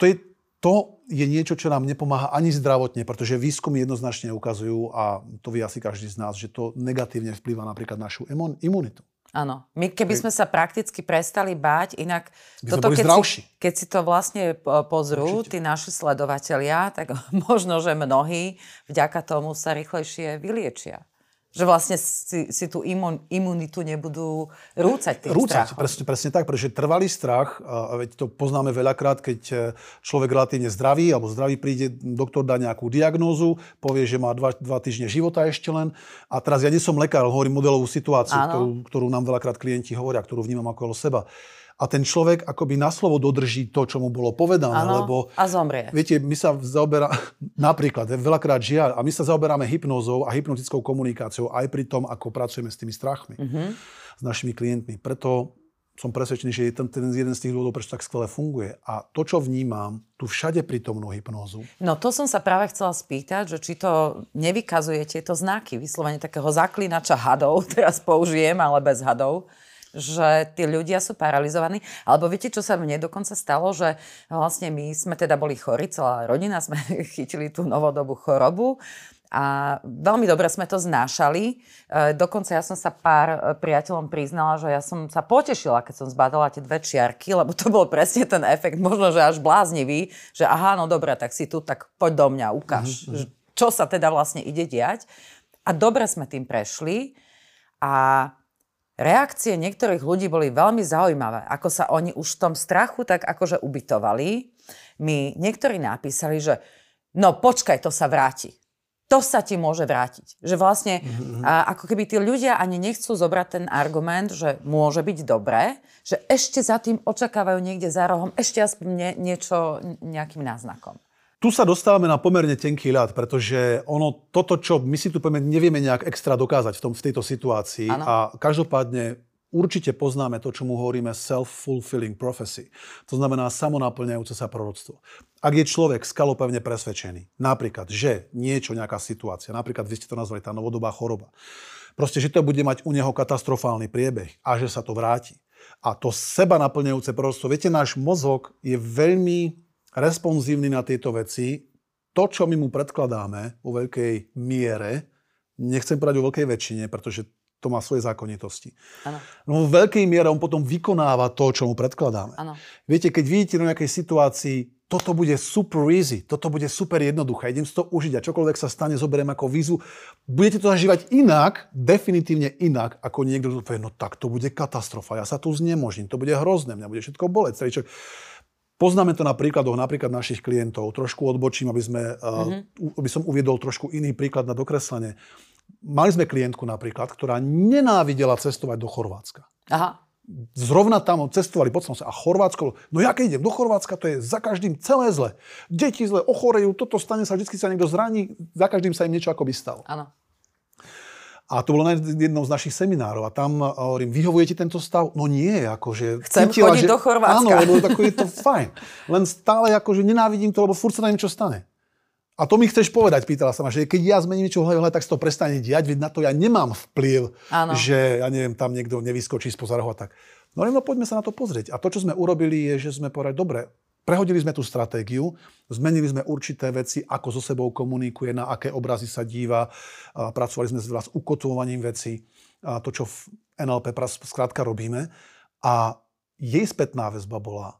to, je, to je niečo, čo nám nepomáha ani zdravotne, pretože výskumy jednoznačne ukazujú, a to vie asi každý z nás, že to negatívne vplýva napríklad na našu imun- imunitu. Áno. My keby sme sa prakticky prestali báť, inak toto, keď, zdravší. si, keď si to vlastne po- pozrú, tí naši sledovatelia, tak možno, že mnohí vďaka tomu sa rýchlejšie vyliečia. Že vlastne si, si tú imun, imunitu nebudú rúcať tým Rúcať, strachom. presne, presne tak, pretože trvalý strach, a veď to poznáme veľakrát, keď e, človek relatívne zdravý, alebo zdravý príde, doktor dá nejakú diagnózu, povie, že má dva, dva týždne života ešte len. A teraz ja nie som lekár, hovorím modelovú situáciu, ktorú, ktorú nám veľakrát klienti hovoria, ktorú vnímam okolo seba. A ten človek akoby na slovo dodrží to, čo mu bolo povedané, Áno, lebo a zomrie. Viete, my sa zaoberá, napríklad, veľakrát žiaľ, a my sa zaoberáme hypnózou a hypnotickou komunikáciou aj pri tom, ako pracujeme s tými strachmi, Mhm. s našimi klientmi. Preto som presvedčený, že je ten, ten jeden z tých dôvodov, prečo tak skvele funguje. A to, čo vnímam, tu všade prítomnú hypnózu. No to som sa práve chcela spýtať, že či to nevykazuje tieto znaky, vyslovene takého zaklinača hadov, teraz použijem, ale bez hadov, že tí ľudia sú paralizovaní. Alebo viete, čo sa mne dokonca stalo, že vlastne my sme teda boli chorí, celá rodina sme chytili tú novodobú chorobu a veľmi dobre sme to znášali. E, dokonca ja som sa pár e, priateľom priznala, že ja som sa potešila, keď som zbadala tie dve čiarky, lebo to bol presne ten efekt, možno, že až bláznivý, že aha, no dobre, tak si tu, tak poď do mňa, ukáž, mm-hmm. čo sa teda vlastne ide diať. A dobre sme tým prešli a reakcie niektorých ľudí boli veľmi zaujímavé, ako sa oni už v tom strachu tak akože ubytovali. Mi niektorí napísali, že no počkaj, to sa vráti to sa ti môže vrátiť. Že vlastne mm-hmm. a, ako keby tí ľudia ani nechcú zobrať ten argument, že môže byť dobré, že ešte za tým očakávajú niekde za rohom ešte aspoň nie, niečo nejakým náznakom. Tu sa dostávame na pomerne tenký ľad, pretože ono, toto, čo my si tu povieme, nevieme nejak extra dokázať v, tom, v tejto situácii. Ano. A každopádne určite poznáme to, čo mu hovoríme self-fulfilling prophecy. To znamená samonaplňajúce sa proroctvo. Ak je človek skalopevne presvedčený, napríklad, že niečo, nejaká situácia, napríklad vy ste to nazvali tá novodobá choroba, proste, že to bude mať u neho katastrofálny priebeh a že sa to vráti. A to seba naplňajúce proroctvo, viete, náš mozog je veľmi responsívny na tieto veci. To, čo my mu predkladáme vo veľkej miere, nechcem povedať o veľkej väčšine, pretože to má svoje zákonitosti. Ano. No v veľkej miere on potom vykonáva to, čo mu predkladáme. Ano. Viete, keď vidíte do nejakej situácii, toto bude super easy, toto bude super jednoduché, idem si to užiť a čokoľvek sa stane, zoberiem ako výzvu. Budete to zažívať inak, definitívne inak, ako niekto, kto povie, no tak to bude katastrofa, ja sa tu znemožním, to bude hrozné, mňa bude všetko boleť. Celý človek. Poznáme to na príkladoch napríklad našich klientov. Trošku odbočím, aby, sme, mm-hmm. aby som uviedol trošku iný príklad na dokreslenie. Mali sme klientku napríklad, ktorá nenávidela cestovať do Chorvátska. Aha. Zrovna tam cestovali po sa a Chorvátsko, no ja keď idem do Chorvátska, to je za každým celé zle. Deti zle ochorejú, toto stane sa, vždy sa niekto zraní, za každým sa im niečo akoby stalo. Áno. A to bolo na jednom z našich seminárov. A tam hovorím, vyhovuje ti tento stav? No nie, akože... Chcem cítila, chodiť že, do Chorvátska. Áno, lebo tako je to fajn. Len stále akože nenávidím to, lebo furt sa na niečo stane. A to mi chceš povedať, pýtala sa ma, že keď ja zmením niečo v hlave, tak sa to prestane diať, veď na to ja nemám vplyv, Áno. že ja neviem, tam niekto nevyskočí z rohu a tak. No ale no poďme sa na to pozrieť. A to, čo sme urobili, je, že sme povedali, dobre, prehodili sme tú stratégiu, zmenili sme určité veci, ako so sebou komunikuje, na aké obrazy sa díva, pracovali sme s ukotvovaním veci, to, čo v NLP skrátka robíme. A jej spätná väzba bola,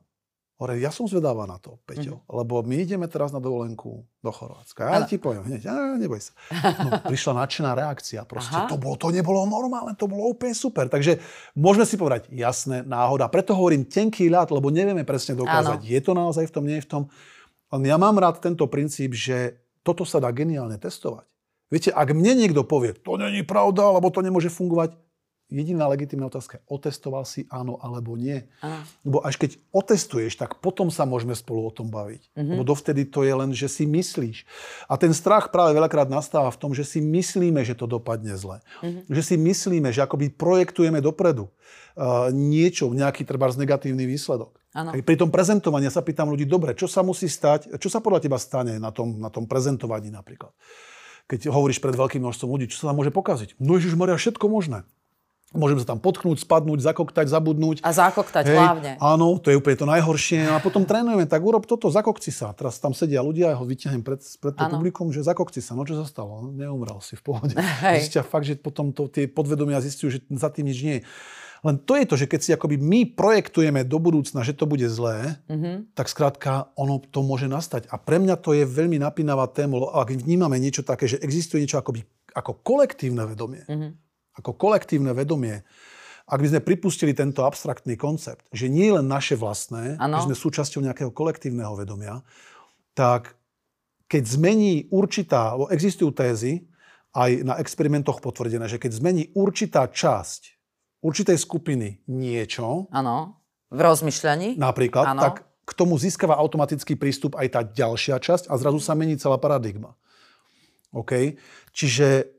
Hore, ja som zvedáva na to, Peťo, mm-hmm. lebo my ideme teraz na dovolenku do Chorvátska. Ja ano. ti poviem hneď, a neboj sa. No, prišla nadšená reakcia, proste to, bolo, to nebolo normálne, to bolo úplne super. Takže môžeme si povedať, jasné, náhoda. Preto hovorím tenký ľad, lebo nevieme presne dokázať, ano. je to naozaj v tom, nie je v tom. Ja mám rád tento princíp, že toto sa dá geniálne testovať. Viete, ak mne niekto povie, to není pravda, alebo to nemôže fungovať, jediná legitimná otázka, otestoval si áno alebo nie. Aha. Lebo až keď otestuješ, tak potom sa môžeme spolu o tom baviť. Uh-huh. Lebo dovtedy to je len, že si myslíš. A ten strach práve veľakrát nastáva v tom, že si myslíme, že to dopadne zle. Uh-huh. Že si myslíme, že akoby projektujeme dopredu uh, niečo, nejaký treba negatívny výsledok. Ano. Pri tom prezentovaní sa pýtam ľudí, dobre, čo sa musí stať, čo sa podľa teba stane na tom, na tom prezentovaní napríklad? Keď hovoríš pred veľkým množstvom ľudí, čo sa tam môže pokaziť? No Ježiš Maria, všetko možné. Môžem sa tam potknúť, spadnúť, zakoktať, zabudnúť. A zakoktať Hej, hlavne. Áno, to je úplne to najhoršie. A potom trénujeme, tak urob toto, zakokci sa. Teraz tam sedia ľudia, ja ho vyťahnem pred, pred to publikum, že zakokci sa. No čo sa stalo? Neumrel si v pohode. Hej. Zistia fakt, že potom to, tie podvedomia zistujú, že za tým nič nie je. Len to je to, že keď si akoby my projektujeme do budúcna, že to bude zlé, mm-hmm. tak skrátka ono to môže nastať. A pre mňa to je veľmi napínavá téma, ak vnímame niečo také, že existuje niečo akoby, ako kolektívne vedomie. Mm-hmm ako kolektívne vedomie, ak by sme pripustili tento abstraktný koncept, že nie len naše vlastné, ano. že sme súčasťou nejakého kolektívneho vedomia, tak keď zmení určitá, existujú tézy, aj na experimentoch potvrdené, že keď zmení určitá časť určitej skupiny niečo... Áno, v rozmýšľaní. Napríklad, ano. tak k tomu získava automatický prístup aj tá ďalšia časť a zrazu sa mení celá paradigma. OK? Čiže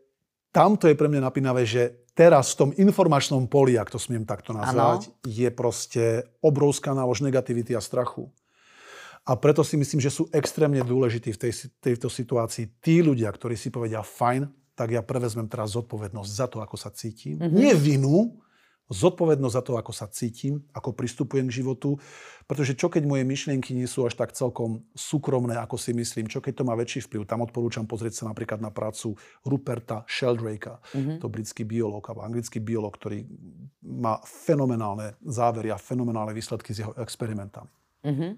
tamto je pre mňa napínavé, že teraz v tom informačnom poli, ak to smiem takto nazvať, ano. je proste obrovská nálož negativity a strachu. A preto si myslím, že sú extrémne dôležití v tej, tejto situácii tí ľudia, ktorí si povedia, fajn, tak ja prevezmem teraz zodpovednosť za to, ako sa cítim. Mm-hmm. Nie vinu, zodpovednosť za to, ako sa cítim, ako pristupujem k životu. Pretože čo keď moje myšlienky nie sú až tak celkom súkromné, ako si myslím, čo keď to má väčší vplyv. Tam odporúčam pozrieť sa napríklad na prácu Ruperta Sheldrakea, mm-hmm. to britský biológ alebo anglický biológ, ktorý má fenomenálne závery a fenomenálne výsledky s jeho experimentami. Mm-hmm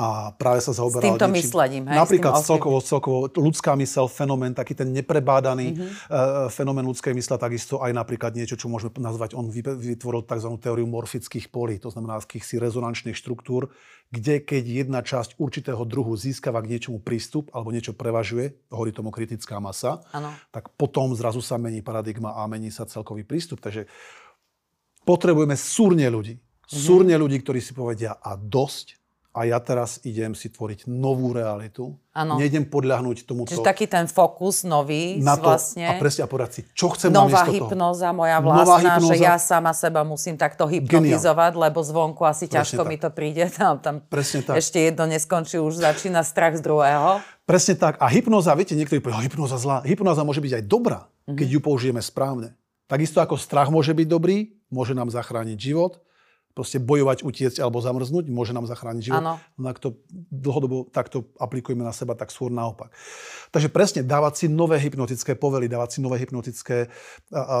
a práve sa zaoberal... S týmto niečím, myslením, hej? Napríklad celkovo, celkovo ľudská mysel, fenomén, taký ten neprebádaný mm-hmm. uh, fenomén ľudskej mysle, takisto aj napríklad niečo, čo môžeme nazvať, on vytvoril tzv. teóriu morfických polí, to znamená akýchsi rezonančných štruktúr, kde keď jedna časť určitého druhu získava k niečomu prístup alebo niečo prevažuje, hovorí tomu kritická masa, ano. tak potom zrazu sa mení paradigma a mení sa celkový prístup. Takže potrebujeme súrne ľudí. Mm-hmm. Súrne ľudí, ktorí si povedia a dosť, a ja teraz idem si tvoriť novú realitu. Ano. Nejdem podľahnúť tomu, Čiže taký ten fokus nový na to, vlastne. A presne a povedať si, čo chcem Nová hypnoza, toho. moja vlastná, Nová hypnoza. že ja sama seba musím takto hypnotizovať, Genial. lebo zvonku asi presne ťažko tak. mi to príde. Tam, tam presne tak. Ešte jedno neskončí, už začína strach z druhého. Presne tak. A hypnoza, viete, niektorí povedia, hypnoza zlá. Hypnoza môže byť aj dobrá, mm-hmm. keď ju použijeme správne. Takisto ako strach môže byť dobrý, môže nám zachrániť život, proste bojovať, utiecť alebo zamrznúť, môže nám zachrániť život. Ano. No ak to dlhodobo takto aplikujeme na seba, tak skôr naopak. Takže presne dávať si nové hypnotické povely, dávať si nové hypnotické, a, a,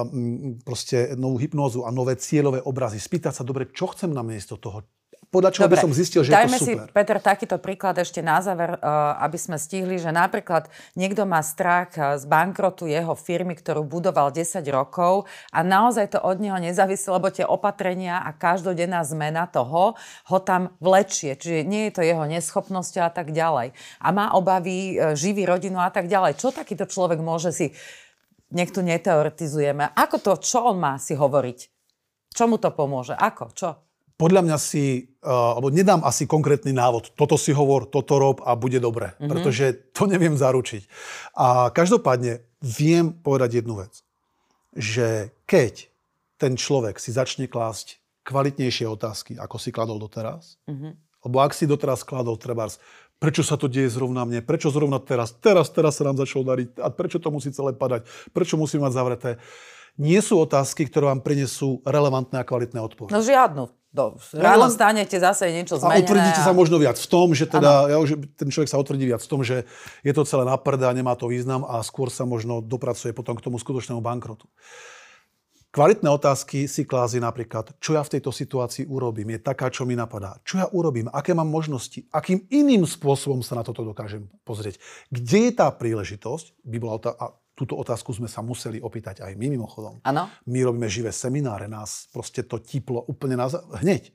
proste novú hypnózu a nové cieľové obrazy. Spýtať sa, dobre, čo chcem na miesto toho, podľa čoho Dobre, by som zistil, že dajme je to super. si, Peter, takýto príklad ešte na záver, eh, aby sme stihli, že napríklad niekto má strach eh, z bankrotu jeho firmy, ktorú budoval 10 rokov a naozaj to od neho nezávisí, lebo tie opatrenia a každodenná zmena toho ho tam vlečie. Čiže nie je to jeho neschopnosť a tak ďalej. A má obavy, eh, živí rodinu a tak ďalej. Čo takýto človek môže si, nech tu neteoretizujeme, ako to, čo on má si hovoriť? Čo mu to pomôže? Ako? Čo? Podľa mňa si, uh, alebo nedám asi konkrétny návod, toto si hovor, toto rob a bude dobre, mm-hmm. pretože to neviem zaručiť. A každopádne viem povedať jednu vec, že keď ten človek si začne klásť kvalitnejšie otázky, ako si kladol doteraz, mm-hmm. lebo ak si doteraz kladol trebárs, prečo sa to deje zrovna mne, prečo zrovna teraz, teraz, teraz sa nám začalo dariť a prečo to musí celé padať, prečo musím mať zavreté, nie sú otázky, ktoré vám prinesú relevantné a kvalitné odpovede. No žiadnu do, ráno stanete, zase je niečo zmenené. A utvrdíte a... sa možno viac v tom, že teda, ja, že ten človek sa utvrdí viac v tom, že je to celé na a nemá to význam a skôr sa možno dopracuje potom k tomu skutočnému bankrotu. Kvalitné otázky si klázi napríklad, čo ja v tejto situácii urobím, je taká, čo mi napadá. Čo ja urobím, aké mám možnosti, akým iným spôsobom sa na toto dokážem pozrieť. Kde je tá príležitosť, by bola tá, túto otázku sme sa museli opýtať aj my mimochodom. Ano. My robíme živé semináre, nás proste to tiplo úplne na, hneď.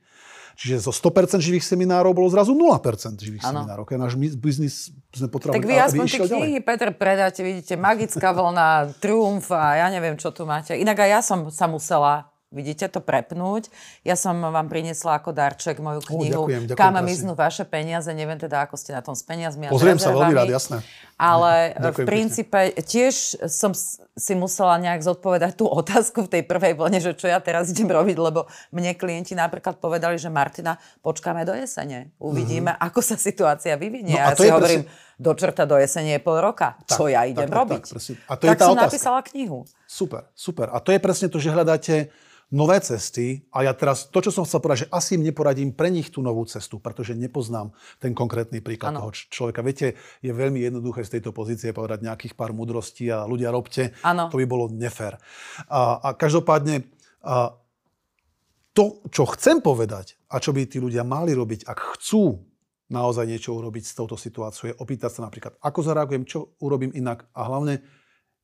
Čiže zo 100% živých seminárov bolo zrazu 0% živých ano. seminárov. Keď náš biznis sme potrebovali, Tak vy aspoň tie knihy. Peter, predáte, vidíte, Magická vlna, Triumf a ja neviem, čo tu máte. Inak aj ja som sa musela Vidíte to prepnúť. Ja som vám priniesla ako darček moju knihu, o, ďakujem, ďakujem, Kam miznú vaše peniaze. Neviem teda, ako ste na tom s peniazmi. Pozriem sa veľmi rád, jasné. Ale ďakujem, v princípe pekne. tiež som si musela nejak zodpovedať tú otázku v tej prvej vlne, že čo ja teraz idem robiť, lebo mne klienti napríklad povedali, že Martina, počkáme do jesene. Uvidíme, mm-hmm. ako sa situácia vyvinie. No, a ja si hovorím, presne... do čerta do jesene je pol roka. Tak, čo ja idem tak, robiť? Tak, tak, a to tak je tá som otázka. napísala knihu. Super, super. A to je presne to, že hľadáte nové cesty a ja teraz, to, čo som chcel povedať, že asi im neporadím pre nich tú novú cestu, pretože nepoznám ten konkrétny príklad ano. toho človeka. Viete, je veľmi jednoduché z tejto pozície povedať nejakých pár mudrostí a ľudia robte. Ano. To by bolo nefér. A, a každopádne, a to, čo chcem povedať a čo by tí ľudia mali robiť, ak chcú naozaj niečo urobiť s touto situáciou, je opýtať sa napríklad, ako zareagujem, čo urobím inak a hlavne,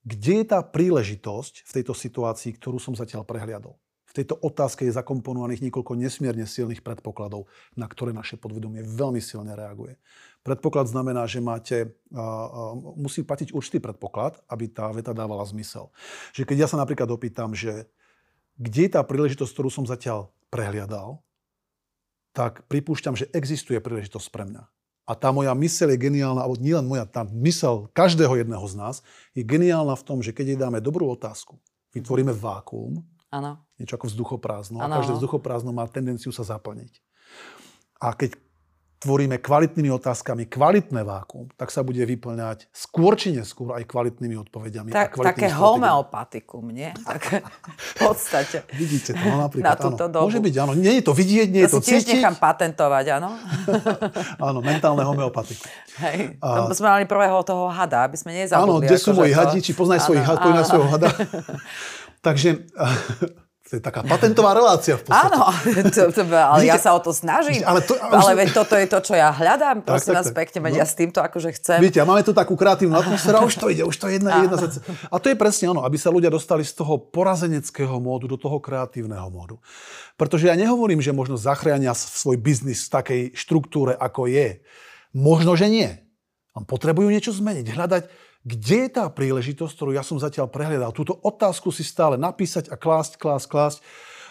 kde je tá príležitosť v tejto situácii, ktorú som zatiaľ prehliadol. V tejto otázke je zakomponovaných niekoľko nesmierne silných predpokladov, na ktoré naše podvedomie veľmi silne reaguje. Predpoklad znamená, že máte, uh, uh, musí platiť určitý predpoklad, aby tá veta dávala zmysel. Že keď ja sa napríklad opýtam, že kde je tá príležitosť, ktorú som zatiaľ prehliadal, tak pripúšťam, že existuje príležitosť pre mňa. A tá moja mysel je geniálna, alebo nielen moja, tá mysel každého jedného z nás je geniálna v tom, že keď jej dáme dobrú otázku, Vytvoríme vákuum, Áno. niečo ako vzduchoprázdno. A Áno, každé vzduchoprázdno má tendenciu sa zaplniť. A keď tvoríme kvalitnými otázkami kvalitné vákuum, tak sa bude vyplňať skôr či neskôr aj kvalitnými odpovediami. a Tak, kvalitnými také homeopatikum, nie? Tak, v podstate. Vidíte to, no napríklad, Na túto áno. dobu. Môže byť, áno. Nie je to vidieť, nie je Ja to si tiež cítiť. nechám patentovať, áno? Áno, mentálne homeopatiku. Hej. A- A... sme mali prvého toho hada, aby sme nezabudli. Áno, kde sú moji to- hadi, či poznaj svojich Áno, had, poznaj áno. svojho hada. Takže to je taká patentová relácia v podstate. Áno, to, to, ale ja sa o to snažím. Ale Ale, to- to, ale veď toto je to, čo ja hľadám. Prosím tak, pekne, veď No. ja s týmto akože chcem. Viete, a máme tu takú kreatívnu atmosféru, už to ide, už to je jedna, jedna vec. A to je presne ono, aby sa ľudia dostali z toho porazeneckého módu do toho kreatívneho módu. Pretože ja nehovorím, že možno zachránia svoj biznis v takej štruktúre, ako je. Možno, že nie. Potrebujú niečo zmeniť, hľadať, kde je tá príležitosť, ktorú ja som zatiaľ prehľadal. Túto otázku si stále napísať a klásť, klásť, klásť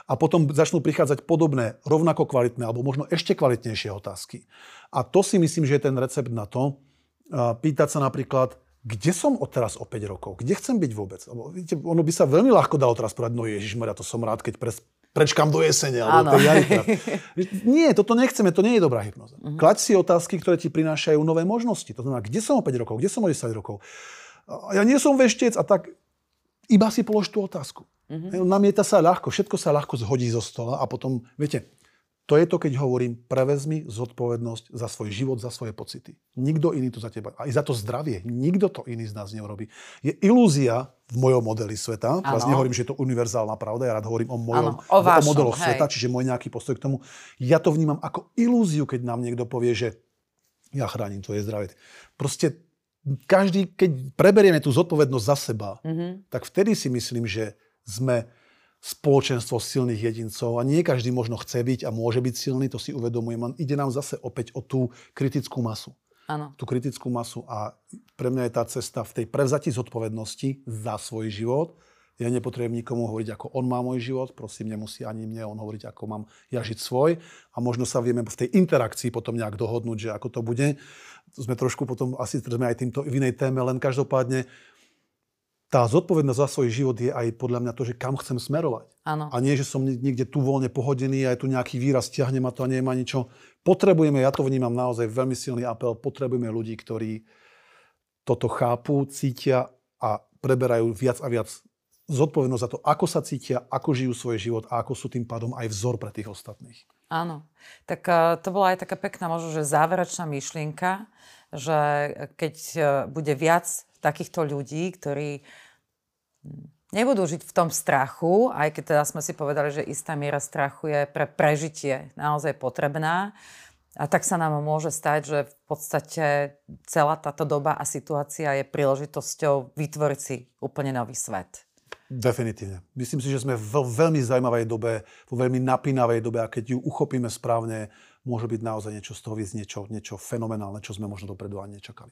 a potom začnú prichádzať podobné, rovnako kvalitné alebo možno ešte kvalitnejšie otázky. A to si myslím, že je ten recept na to, pýtať sa napríklad, kde som od teraz o 5 rokov? Kde chcem byť vôbec? Lebo, viete, ono by sa veľmi ľahko dalo teraz povedať, no Ježišmaria, to som rád, keď pres, prečkám do jesene alebo tej. Nie, toto nechceme, to nie je dobrá hypnoza. Uh-huh. Klaď si otázky, ktoré ti prinášajú nové možnosti. To znamená, kde som o 5 rokov, kde som o 10 rokov. A Ja nie som veštec a tak iba si polož tú otázku. Uh-huh. Namieta sa ľahko, všetko sa ľahko zhodí zo stola a potom, viete, to je to, keď hovorím, prevezmi zodpovednosť za svoj život, za svoje pocity. Nikto iný to za teba, aj za to zdravie, nikto to iný z nás neurobí. Je ilúzia v mojom modeli sveta, teraz Áno. nehovorím, že je to univerzálna pravda, ja rád hovorím o mojom Áno, o o vašom, modeloch hej. sveta, čiže môj nejaký postoj k tomu. Ja to vnímam ako ilúziu, keď nám niekto povie, že ja chránim tvoje zdravie. Proste každý, keď preberieme tú zodpovednosť za seba, mm-hmm. tak vtedy si myslím, že sme spoločenstvo silných jedincov a nie každý možno chce byť a môže byť silný, to si uvedomujem. Ide nám zase opäť o tú kritickú masu. Áno. Tú kritickú masu a pre mňa je tá cesta v tej prevzati zodpovednosti za svoj život. Ja nepotrebujem nikomu hovoriť, ako on má môj život, prosím, nemusí ani mne on hovoriť, ako mám ja žiť svoj. A možno sa vieme v tej interakcii potom nejak dohodnúť, že ako to bude. Sme trošku potom, asi sme aj týmto v inej téme, len každopádne tá zodpovednosť za svoj život je aj podľa mňa to, že kam chcem smerovať. Áno. A nie, že som niekde tu voľne pohodený a je tu nejaký výraz, ťahne ma to a nemá ničo. Potrebujeme, ja to vnímam naozaj veľmi silný apel, potrebujeme ľudí, ktorí toto chápu, cítia a preberajú viac a viac zodpovednosť za to, ako sa cítia, ako žijú svoj život a ako sú tým pádom aj vzor pre tých ostatných. Áno. Tak eh, to bola aj taká pekná možno, že záverečná myšlienka, že keď eh, bude viac takýchto ľudí, ktorí hm, nebudú žiť v tom strachu, aj keď teda sme si povedali, že istá miera strachu je pre prežitie naozaj potrebná, a tak sa nám môže stať, že v podstate celá táto doba a situácia je príležitosťou vytvoriť si úplne nový svet. Definitívne. Myslím si, že sme v veľmi zaujímavej dobe, vo veľmi napínavej dobe a keď ju uchopíme správne, môže byť naozaj niečo z toho víc, niečo, niečo fenomenálne, čo sme možno dopredu ani nečakali.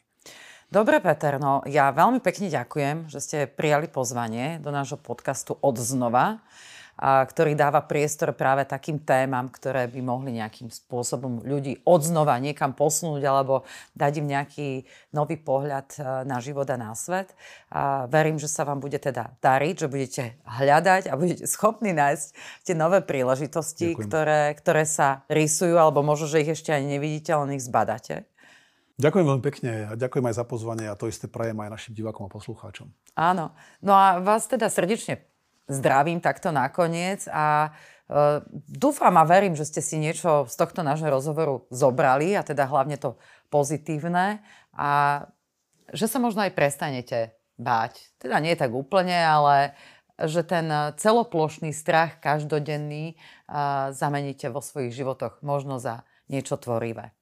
Dobre, Peter, no ja veľmi pekne ďakujem, že ste prijali pozvanie do nášho podcastu Od znova, a, ktorý dáva priestor práve takým témam, ktoré by mohli nejakým spôsobom ľudí odznova niekam posunúť alebo dať im nejaký nový pohľad e, na život a na svet. A verím, že sa vám bude teda dariť, že budete hľadať a budete schopní nájsť tie nové príležitosti, Ďakujem. ktoré, ktoré sa rysujú, alebo možno, že ich ešte ani nevidíte, len ich zbadáte. Ďakujem veľmi pekne a ďakujem aj za pozvanie a to isté prajem aj našim divákom a poslucháčom. Áno. No a vás teda srdečne zdravím takto nakoniec a e, dúfam a verím, že ste si niečo z tohto nášho rozhovoru zobrali a teda hlavne to pozitívne a že sa možno aj prestanete báť. Teda nie tak úplne, ale že ten celoplošný strach každodenný e, zameníte vo svojich životoch možno za niečo tvorivé.